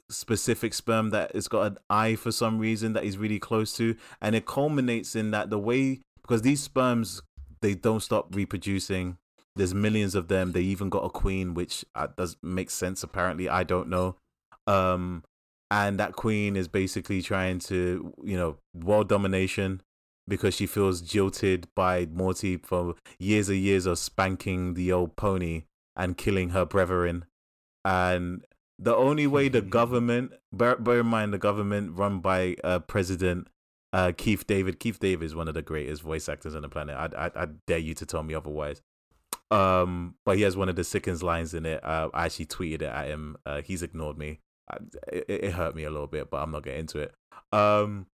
B: specific sperm that has got an eye for some reason that he's really close to, and it culminates in that the way because these sperms they don't stop reproducing. There's millions of them. They even got a queen, which uh, does make sense. Apparently, I don't know. Um, and that queen is basically trying to, you know, world domination because she feels jilted by Morty for years and years of spanking the old pony and killing her brethren. And the only way the government, bear, bear in mind, the government run by uh, President uh, Keith David. Keith David is one of the greatest voice actors on the planet. I, I, I dare you to tell me otherwise. Um, but he has one of the sickens lines in it. Uh, I actually tweeted it at him. Uh, he's ignored me. I, it, it hurt me a little bit, but I'm not getting into it. Um,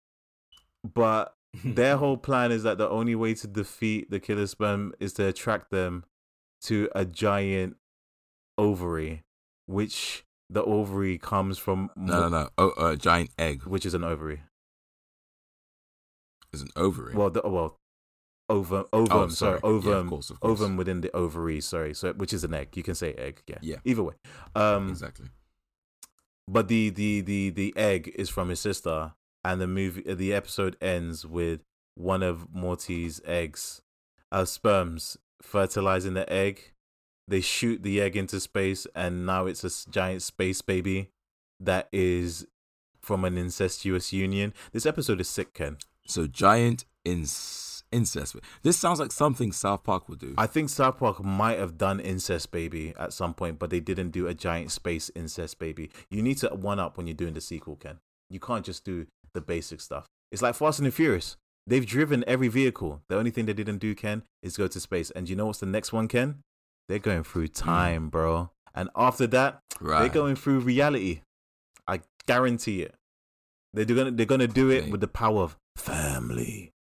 B: but their whole plan is that the only way to defeat the killer sperm is to attract them to a giant ovary, which the ovary comes from,
A: no, no, no. Oh, a giant egg
B: which is an ovary.
A: is an ovary.
B: Well, the, well, ovum, ovum,
A: Oh,
B: sorry,
A: sorry. Yeah, of course, of course.
B: ovum within the ovary. Sorry, so which is an egg. You can say egg. Yeah.
A: Yeah.
B: Either way. Um,
A: exactly.
B: but the the the the egg is from his sister, and the movie the episode ends with one of Morty's eggs, uh, sperms fertilizing the egg. They shoot the egg into space, and now it's a giant space baby that is from an incestuous union. This episode is sick, Ken.
A: So giant ins- incest. This sounds like something South Park would do.
B: I think South Park might have done incest baby at some point, but they didn't do a giant space incest baby. You need to one up when you're doing the sequel, Ken. You can't just do the basic stuff. It's like Fast and the Furious. They've driven every vehicle. The only thing they didn't do, Ken, is go to space. And you know what's the next one, Ken? They're going through hmm. time, bro. And after that, they're going through reality. I guarantee it. They're gonna they're gonna do it with the power of family.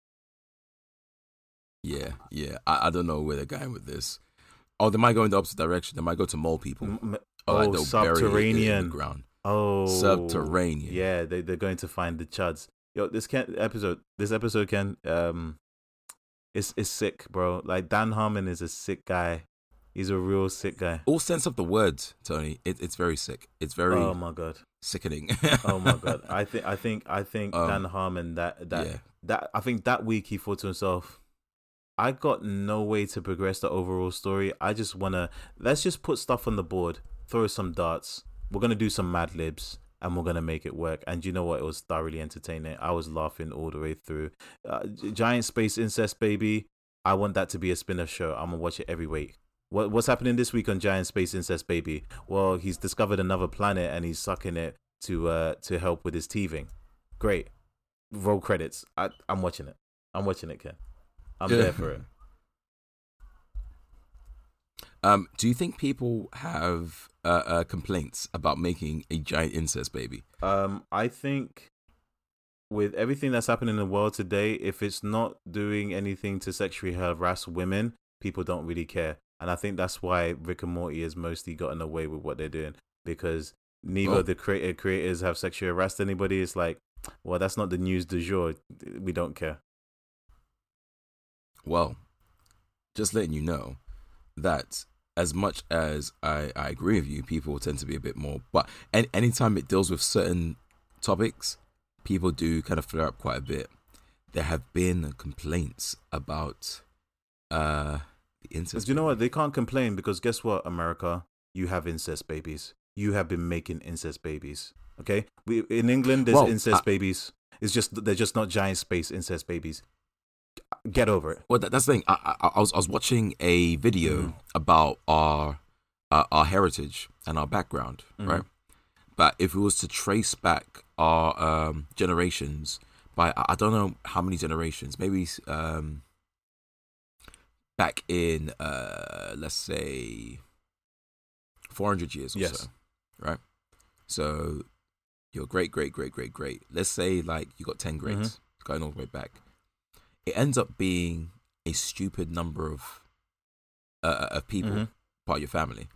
A: Yeah, yeah. I, I don't know where they're going with this. Oh, they might go in the opposite direction. They might go to mole people.
B: M-
A: Or, like,
B: oh,
A: they'll bury it in
B: subterranean.
A: the ground.
B: Oh,
A: Subterranean.
B: Yeah, they they're going to find the chuds. Yo, this can episode, this episode can um, it's it's sick, bro. Like Dan Harmon is a sick guy. He's a real sick guy.
A: All sense of the words, Tony. It, it's very sick. It's very
B: Oh my god.
A: sickening.
B: Oh my god. I think I think I think
A: Um,
B: Dan Harmon that that
A: yeah.
B: that I think that week he thought to himself, I got no way to progress the overall story. I just wanna let's just put stuff on the board, throw some darts. We're gonna do some Mad Libs, and we're gonna make it work. And you know what? It was thoroughly entertaining. I was laughing all the way through. Uh, Giant Space Incest Baby. I want that to be a spin-off show. I'm gonna watch it every week. What what's happening this week on Giant Space Incest Baby? Well, he's discovered another planet and he's sucking it to uh to help with his teething. Great. Roll credits. I I'm watching it. I'm watching it, Ken. I'm
A: Yeah.
B: there for it.
A: Um, do you think people have uh, uh, complaints about making a giant incest baby?
B: Um, I think with everything that's happening in the world today, if it's not doing anything to sexually harass women, people don't really care. And I think that's why Rick and Morty has mostly gotten away with what they're doing because neither
A: Well-
B: of the creator creators have sexually harassed anybody. It's like, well, that's not the news du jour. We don't care.
A: Well, just letting you know that as much as I, I agree with you, people tend to be a bit more. But any, anytime it deals with certain topics, people do kind of flare up quite a bit. There have been complaints about uh, the
B: Because
A: incest.
B: you know what? They can't complain because guess what, America? You have incest babies. You have been making incest babies. Okay? We in England there's
A: Well,
B: incest
A: I-
B: babies. It's just they're just not giant space incest babies. Get over it.
A: Well, that, that's the thing. I, I, I was I was watching a video
B: Mhm.
A: about our uh, our heritage and our background,
B: Mhm.
A: right? But if it was to trace back our um, generations by I don't know how many generations, maybe um, back in uh, let's say four hundred years or
B: Yes.
A: so, right? So your great great great great great. Let's say like you got ten greats going all the way back it ends up being a stupid number of uh, of people
B: Mhm.
A: part of your family,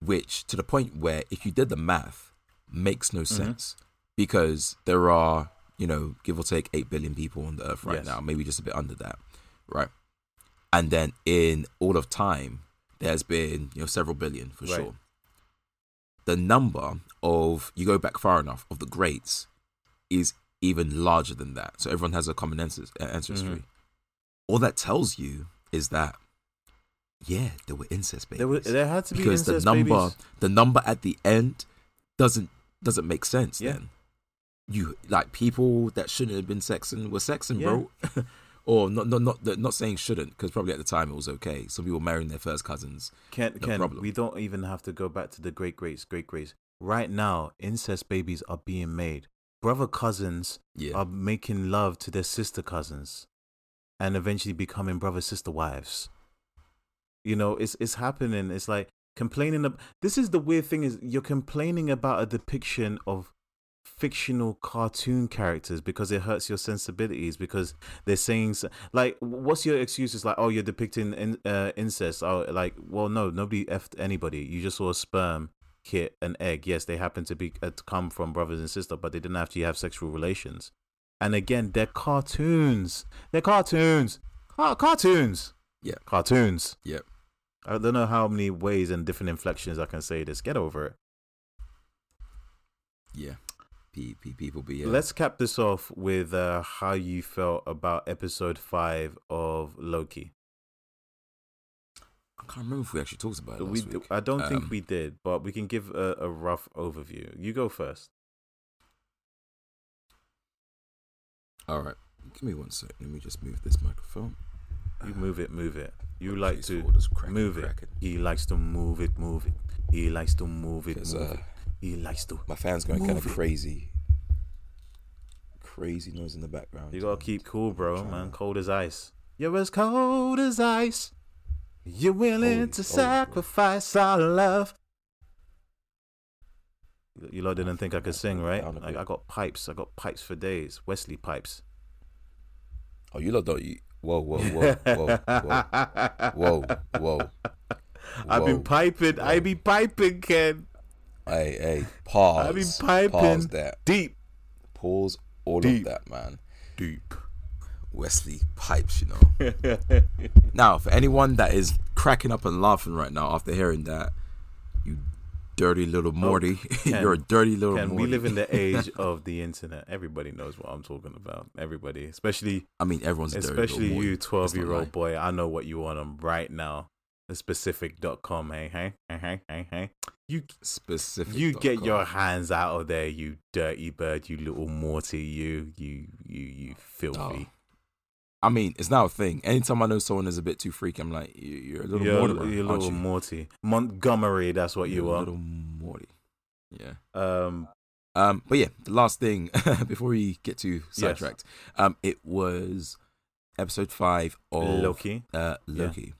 A: which to the point where if you did the math, makes no sense because there are you know give or take eight billion people on the earth right
B: Yes.
A: now, maybe just a bit under that, right? And then in all of time, there's been you know several billion for
B: Right.
A: sure. The number of you go back far enough of the greats is even larger than that. So everyone has a common ancest- uh, ancestry. All that tells you is that, yeah, there were incest babies.
B: There were, there had to be
A: because the number,
B: babies.
A: the number at the end, doesn't doesn't make sense.
B: Yeah.
A: Then you like people that shouldn't have been sexing were sexing,
B: Yeah.
A: bro. or not, not, not, not saying shouldn't, because probably at the time it was okay. Some people marrying their first cousins.
B: Ken,
A: no
B: Ken,
A: problem.
B: we don't even have to go back to the great greats, great greats. Right now, incest babies are being made. Brother cousins
A: Yeah,
B: are making love to their sister cousins and eventually becoming brother sister wives. You know, it's it's happening. It's like complaining ab- this is the weird thing is you're complaining about a depiction of fictional cartoon characters because it hurts your sensibilities because they're saying like what's your excuse it's like oh you're depicting in, uh, incest oh like well no nobody effed anybody you just saw a sperm hit an egg yes they happen to be uh, to come from brothers and sister but they didn't actually have sexual relations and again they're cartoons they're cartoons Car- cartoons
A: Yeah.
B: cartoons
A: Yep.
B: i don't know how many ways and different inflections i can say this get over it
A: yeah. P, P, people be. Uh,
B: Let's cap this off with uh, how you felt about episode five of Loki.
A: I can't remember if we actually talked about it.
B: We,
A: week.
B: I don't
A: Um,
B: think we did, but we can give a, a rough overview. You go first.
A: All right. Give me one sec. Let me just move this microphone.
B: You move it, move it. You
A: Oh,
B: like to
A: cracking,
B: move it. He likes to move it, move it. He likes to move it, move
A: uh,
B: it. He likes to.
A: My fan's going kind of crazy. Crazy noise in the background.
B: You gotta keep cool, bro, man. Cold as ice. You're as cold as ice. You're willing
A: Holy-
B: to
A: holy
B: sacrifice our love. You- You lot didn't think I could sing, right?
A: Down
B: Like. I got pipes. I got pipes for days. Wesley pipes.
A: Oh, you lot don't. You, whoa, whoa, whoa, whoa, whoa, whoa, whoa.
B: I've been
A: Whoa.
B: piping. I
A: Whoa.
B: be piping, Ken.
A: Hey, hey, pause.
B: I've been piping
A: Pause that.
B: deep,
A: Pause all
B: Deep.
A: of that, man.
B: deep.
A: Wesley pipes, you know. now, for anyone that is cracking up and laughing right now after hearing that, you dirty little oh, Morty,
B: Ken,
A: you're a dirty little
B: Ken,
A: Morty.
B: we live in the age of the internet. Everybody knows what I'm talking about. Everybody, especially
A: I mean, everyone's a dirty
B: especially you, twelve year old boy. I know what you want on um, right now. The specific.com. Hey, hey, hey, hey, hey, hey. You
A: Specific.
B: you get
A: com.
B: your hands out of there, you dirty bird, you little Morty, you you you you filthy.
A: I mean, it's now a thing. Anytime I know someone is a bit too freaky, I'm like, you- you're a little
B: you're,
A: Mortimer,
B: you're little
A: you?
B: Morty. Montgomery, that's what you
A: You're a
B: are.
A: little Morty. Yeah.
B: Um
A: Um, but yeah, the last thing before we get too sidetracked, um, it was episode five of
B: Loki.
A: Uh,
B: Yeah.
A: Loki.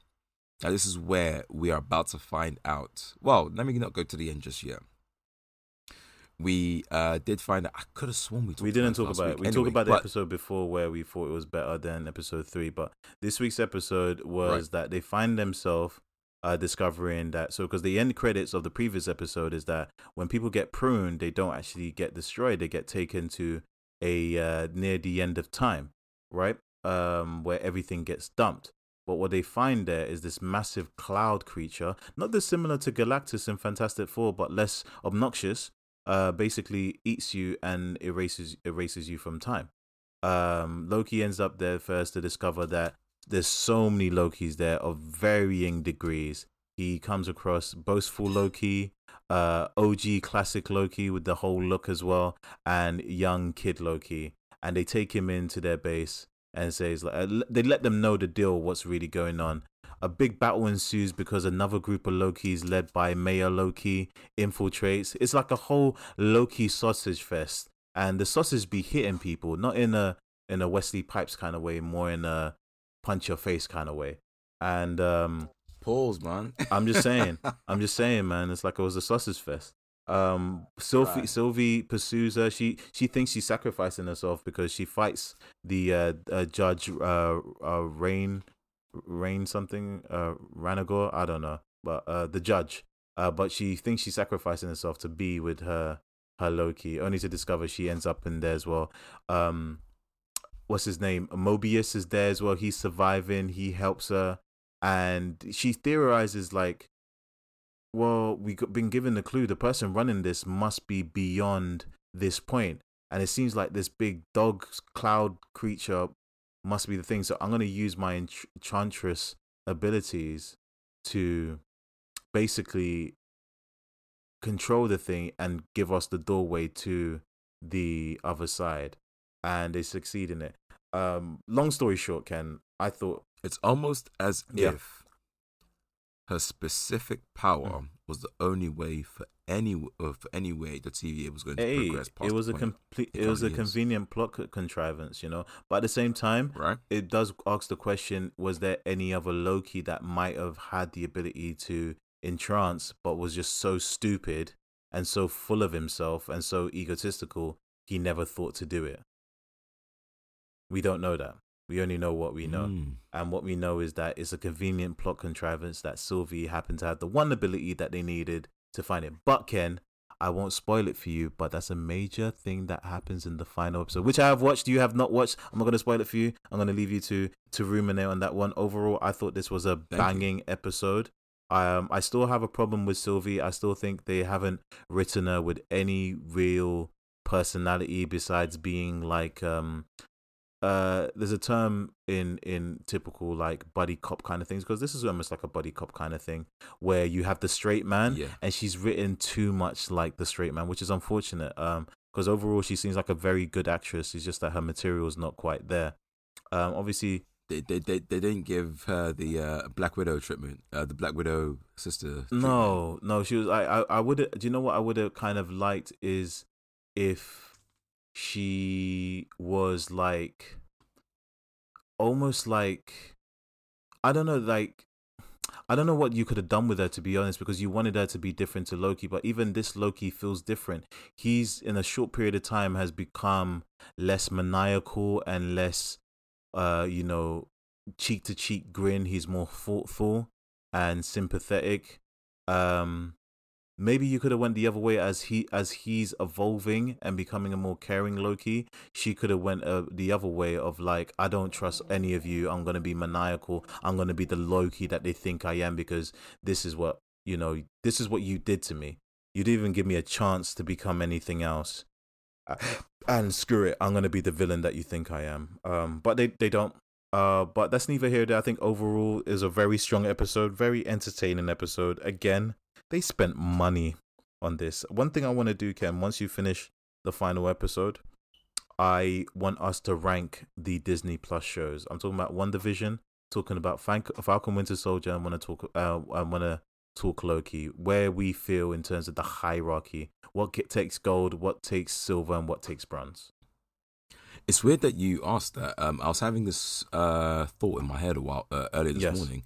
A: Now this is where we are about to find out. Well, let me not go to the end just yet. We uh did find out. I could have sworn we talked
B: We didn't
A: about
B: talk about it. We
A: Anyway,
B: talked about the
A: but-
B: episode before where we thought it was better than episode three, but this week's episode was that they find themselves uh, discovering that. So, because the end credits of the previous episode is that when people get pruned, they don't actually get destroyed; they get taken to a uh, near the end of time, right? Um, where everything gets dumped. But what they find there is this massive cloud creature, not dissimilar to Galactus in Fantastic Four, but less obnoxious. Uh, basically eats you and erases erases you from time. Um, Loki ends up there first to discover that there's so many Lokis there of varying degrees. He comes across boastful Loki, uh, OG classic Loki with the whole look as well, and young kid Loki, and they take him into their base and says like uh, they let them know the deal, what's really going on. A big battle ensues because another group of Lokis, led by Mayor Loki, infiltrates. It's like a whole Loki sausage fest, and the sausage be hitting people, not in a in a Wesley Pipes kind of way, more in a punch your face kind of way. And um,
A: Pause, man.
B: I'm just saying, I'm just saying, man. It's like it was a sausage fest. Um, Sylvie,
A: Right.
B: Sylvie pursues her. She she thinks she's sacrificing herself because she fights the uh, uh judge uh, uh Rain Rain something uh Ranagor. I don't know, but uh the judge. Uh, but she thinks she's sacrificing herself to be with her her Loki, only to discover she ends up in there as well. Um, what's his name? Mobius is there as well. He's surviving. He helps her, and she theorizes like, well, we've been given the clue. The person running this must be beyond this point, and it seems like this big dog cloud creature must be the thing. So I'm gonna use my enchantress abilities to basically control the thing and give us the doorway to the other side and they succeed in it um long story short ken i thought
A: It's almost as
B: Yeah.
A: if her specific power
B: Mm.
A: Was the only way for any uh, for any way the TVA was going to
B: hey
A: progress past
B: it was a complete
A: it
B: it was a
A: is.
B: convenient plot contrivance you know but at the same time
A: right?
B: it does ask the question was there any other loki that might have had the ability to entrance but was just so stupid and so full of himself and so egotistical he never thought to do it we don't know that we only know what we know
A: Mm.
B: And what we know is that it's a convenient plot contrivance that Sylvie happened to have the one ability that they needed to find it. But Ken, I won't spoil it for you, but that's a major thing that happens in the final episode, which I have watched. You have not watched. I'm not going to spoil it for you. I'm going to leave you to to ruminate on that one. Overall, I thought this was a
A: you.
B: banging episode. I um, I still have a problem with Sylvie. I still think they haven't written her with any real personality besides being like um uh there's a term in in typical like buddy cop kind of things because this is almost like a buddy cop kind of thing where you have the straight man
A: Yeah.
B: and she's written too much like the straight man which is unfortunate um because overall she seems like a very good actress. It's just that her material is not quite there. Um, obviously,
A: they, they they they didn't give her the uh, Black Widow treatment, uh, the Black Widow sister. Treatment.
B: no, no, she was. I I, I would. Do you know what I would have kind of liked is if she was like almost like I don't know, like I don't know what you could have done with her to be honest, because you wanted her to be different to Loki, but even this Loki feels different. He's in a short period of time has become less maniacal and less uh, you know, cheek to cheek grin. He's more thoughtful and sympathetic. Um maybe you could have went the other way as he as he's evolving and becoming a more caring Loki. She could have went uh, the other way of like, I don't trust any of you. I'm gonna be maniacal. I'm gonna be the Loki that they think I am because this is what you know. This is what you did to me. You didn't even give me a chance to become anything else. Uh, and screw it, I'm gonna be the villain that you think I am. Um, but they they don't. Uh, but that's neither here. I think overall is a very strong episode, very entertaining episode. Again, they spent money on this. One thing I want to do, Ken, once you finish the final episode, I want us to rank the Disney Plus shows. I'm talking about WandaVision, talking about Falcon Winter Soldier. I want to talk. Uh, I want to talk Loki. Where we feel in terms of the hierarchy, what takes gold, what takes silver, and what takes bronze.
A: It's weird that you asked that. Um, I was having this uh, thought in my head a while uh, earlier this yes. morning,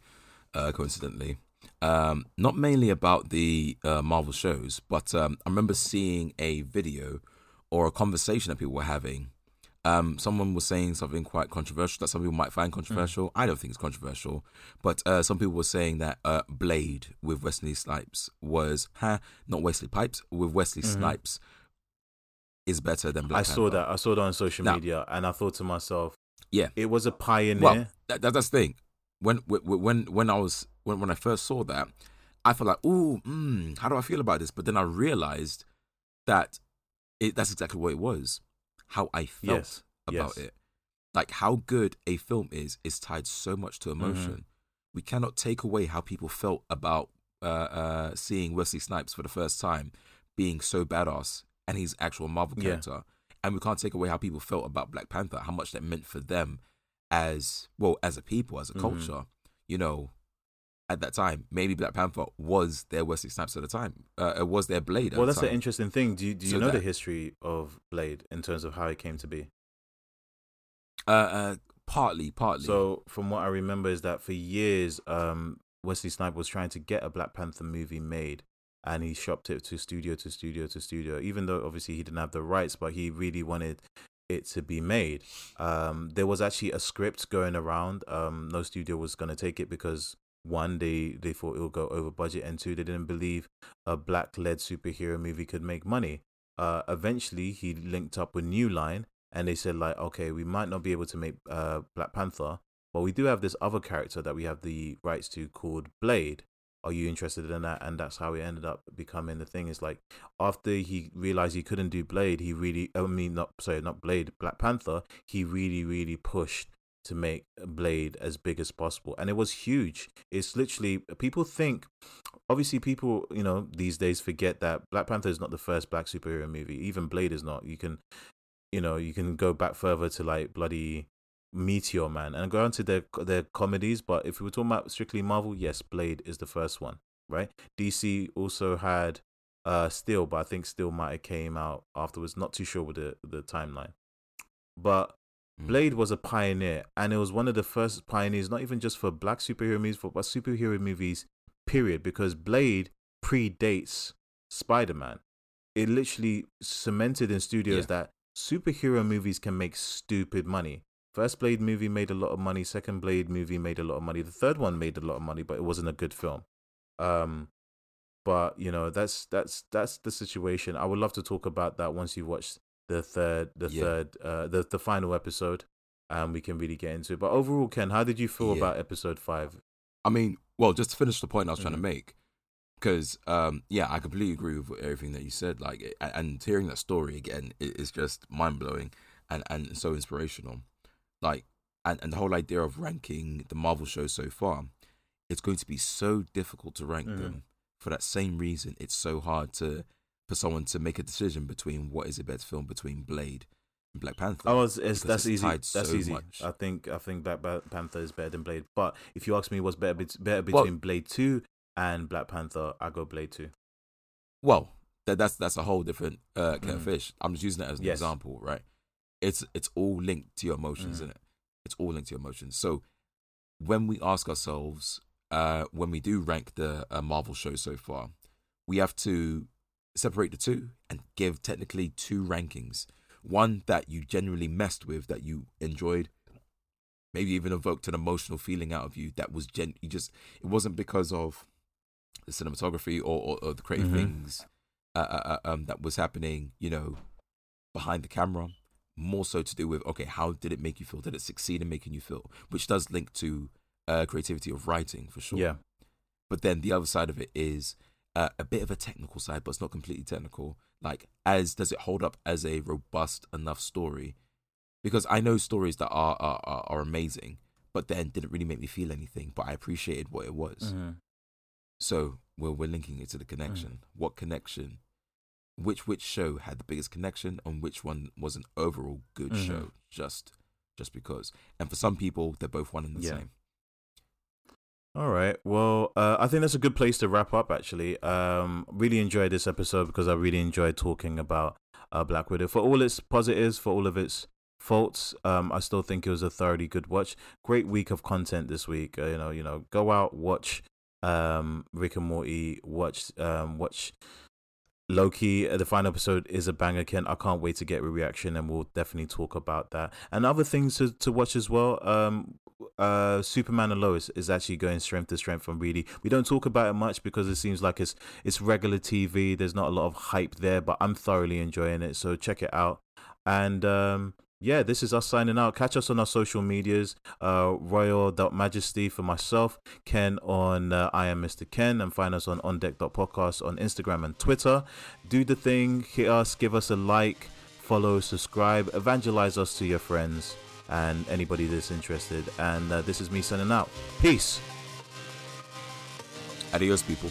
A: uh, coincidentally, um, not mainly about the uh, Marvel shows, but um, I remember seeing a video or a conversation that people were having. Um, someone was saying something quite controversial that some people might find controversial. Mm. I don't think it's controversial, but uh, some people were saying that uh, Blade with Wesley Snipes was, huh, not Wesley Pipes, with Wesley mm-hmm. Snipes is better than Black
B: I
A: Panther.
B: saw that. I saw that on social now, media, and I thought to myself,
A: yeah,
B: it was a pioneer.
A: Well, that, that's the thing. When when when I was when when I first saw that, I felt like, ooh, mm, how do I feel about this? But then I realized that it, that's exactly what it was. How I felt yes. about yes. it. Like how good a film is is tied so much to emotion. Mm-hmm. We cannot take away how people felt about uh, uh, seeing Wesley Snipes for the first time being so badass and his actual Marvel character. Yeah. And we can't take away how people felt about Black Panther, how much that meant for them as well as a people, as a mm-hmm. culture. You know, at that time. Maybe Black Panther was their Wesley Snipes at the time. Uh, it was their Blade.
B: well, that's
A: the
B: an interesting thing. Do you, do you so know that, the history of Blade in terms of how it came to be?
A: Uh, uh, partly, partly.
B: So, from what I remember, is that for years, um, Wesley Snipes was trying to get a Black Panther movie made, and he shopped it to studio to studio to studio. Even though obviously he didn't have the rights, but he really wanted it to be made. Um, there was actually a script going around. Um, no studio was going to take it because one they they thought it would go over budget and two they didn't believe a black led superhero movie could make money. Uh eventually he linked up with new line and they said like okay we might not be able to make uh black panther but we do have this other character that we have the rights to called blade. Are you interested in that? And that's how it ended up becoming the thing. Is like after he realized he couldn't do blade he really i mean not sorry not blade black panther he really really pushed to make Blade as big as possible. And it was huge. It's literally, people think, obviously, people, you know, these days forget that Black Panther is not the first black superhero movie. Even Blade is not. You can, you know, you can go back further to like bloody Meteor Man and go on to their, their comedies. But if we were talking about strictly Marvel, yes, Blade is the first one, right? DC also had uh Steel, but I think Steel might have came out afterwards. Not too sure with the, the timeline. But. Blade was a pioneer, and it was one of the first pioneers, not even just for black superhero movies, but superhero movies, period. Because Blade predates Spider Man. It literally cemented in studios yeah. that superhero movies can make stupid money. First Blade movie made a lot of money. Second Blade movie made a lot of money. The third one made a lot of money, but it wasn't a good film. Um, but you know that's that's that's the situation. I would love to talk about that once you've watched the third the yeah. third uh the the final episode and we can really get into it. But overall, Ken, how did you feel yeah. about episode five?
A: I mean, well, just to finish the point I was mm-hmm. trying to mm-hmm. make, because um, yeah, I completely agree with everything that you said. Like, and hearing that story again is just mind blowing and and so inspirational. Like, and and the whole idea of ranking the Marvel shows so far, it's going to be so difficult to rank mm-hmm. them for that same reason. It's so hard to for someone to make a decision between what is a better film between Blade and Black Panther.
B: Oh, it's, it's that's
A: it's
B: easy. That's
A: so
B: easy.
A: much.
B: I think I think Black Panther is better than Blade. But if you ask me, what's better better between Blade Two and Black Panther? I go Blade Two.
A: Well, that, that's that's a whole different uh,
B: Mm.
A: fish. I'm just using that as an
B: Yes.
A: example, right? It's it's all linked to your emotions,
B: Mm.
A: isn't it? It's all linked to your emotions. So when we ask ourselves, uh, when we do rank the uh, Marvel show so far, we have to separate the two and give technically two rankings. One that you genuinely messed with, that you enjoyed, maybe even evoked an emotional feeling out of you. That was gen. You just it wasn't because of the cinematography or, or, or the creative
B: Mhm.
A: things uh, uh, uh, um, that was happening, you know, behind the camera. More so to do with okay, how did it make you feel? Did it succeed in making you feel? Which does link to uh, creativity of writing for sure.
B: Yeah.
A: But then the other side of it is uh, a bit of a technical side, but it's not completely technical. Like, as does it hold up as a robust enough story? Because I know stories that are are, are, are amazing, but then didn't really make me feel anything. But I appreciated what it was.
B: Mhm.
A: So we're we're linking it to the connection.
B: Mm.
A: What connection? Which which show had the biggest connection, and which one was an overall good
B: Mhm.
A: show? Just just because. And for some people, they're both one and the
B: Yeah.
A: same.
B: All right. Well, uh, I think that's a good place to wrap up. Actually, um, really enjoyed this episode because I really enjoyed talking about uh, Black Widow for all its positives, for all of its faults. Um, I still think it was a thoroughly good watch. Great week of content this week. Uh, you know, you know, go out watch um, Rick and Morty. Watch um, watch Loki, uh, the final episode is a banger, Ken. I can't wait to get a reaction, and we'll definitely talk about that and other things to, to watch as well. Um, uh, Superman and Lois is actually going strength to strength. And really, we don't talk about it much because it seems like it's it's regular TV. There's not a lot of hype there, but I'm thoroughly enjoying it. So check it out. And um, yeah, this is us signing out. Catch us on our social medias. Uh, Royal.majesty for myself, Ken on uh, I am Mr. Ken, and find us on ondeck.podcast on Instagram and Twitter. Do the thing, hit us, give us a like, follow, subscribe, evangelize us to your friends and anybody that's interested. And uh, this is me signing out. Peace.
A: Adios, people.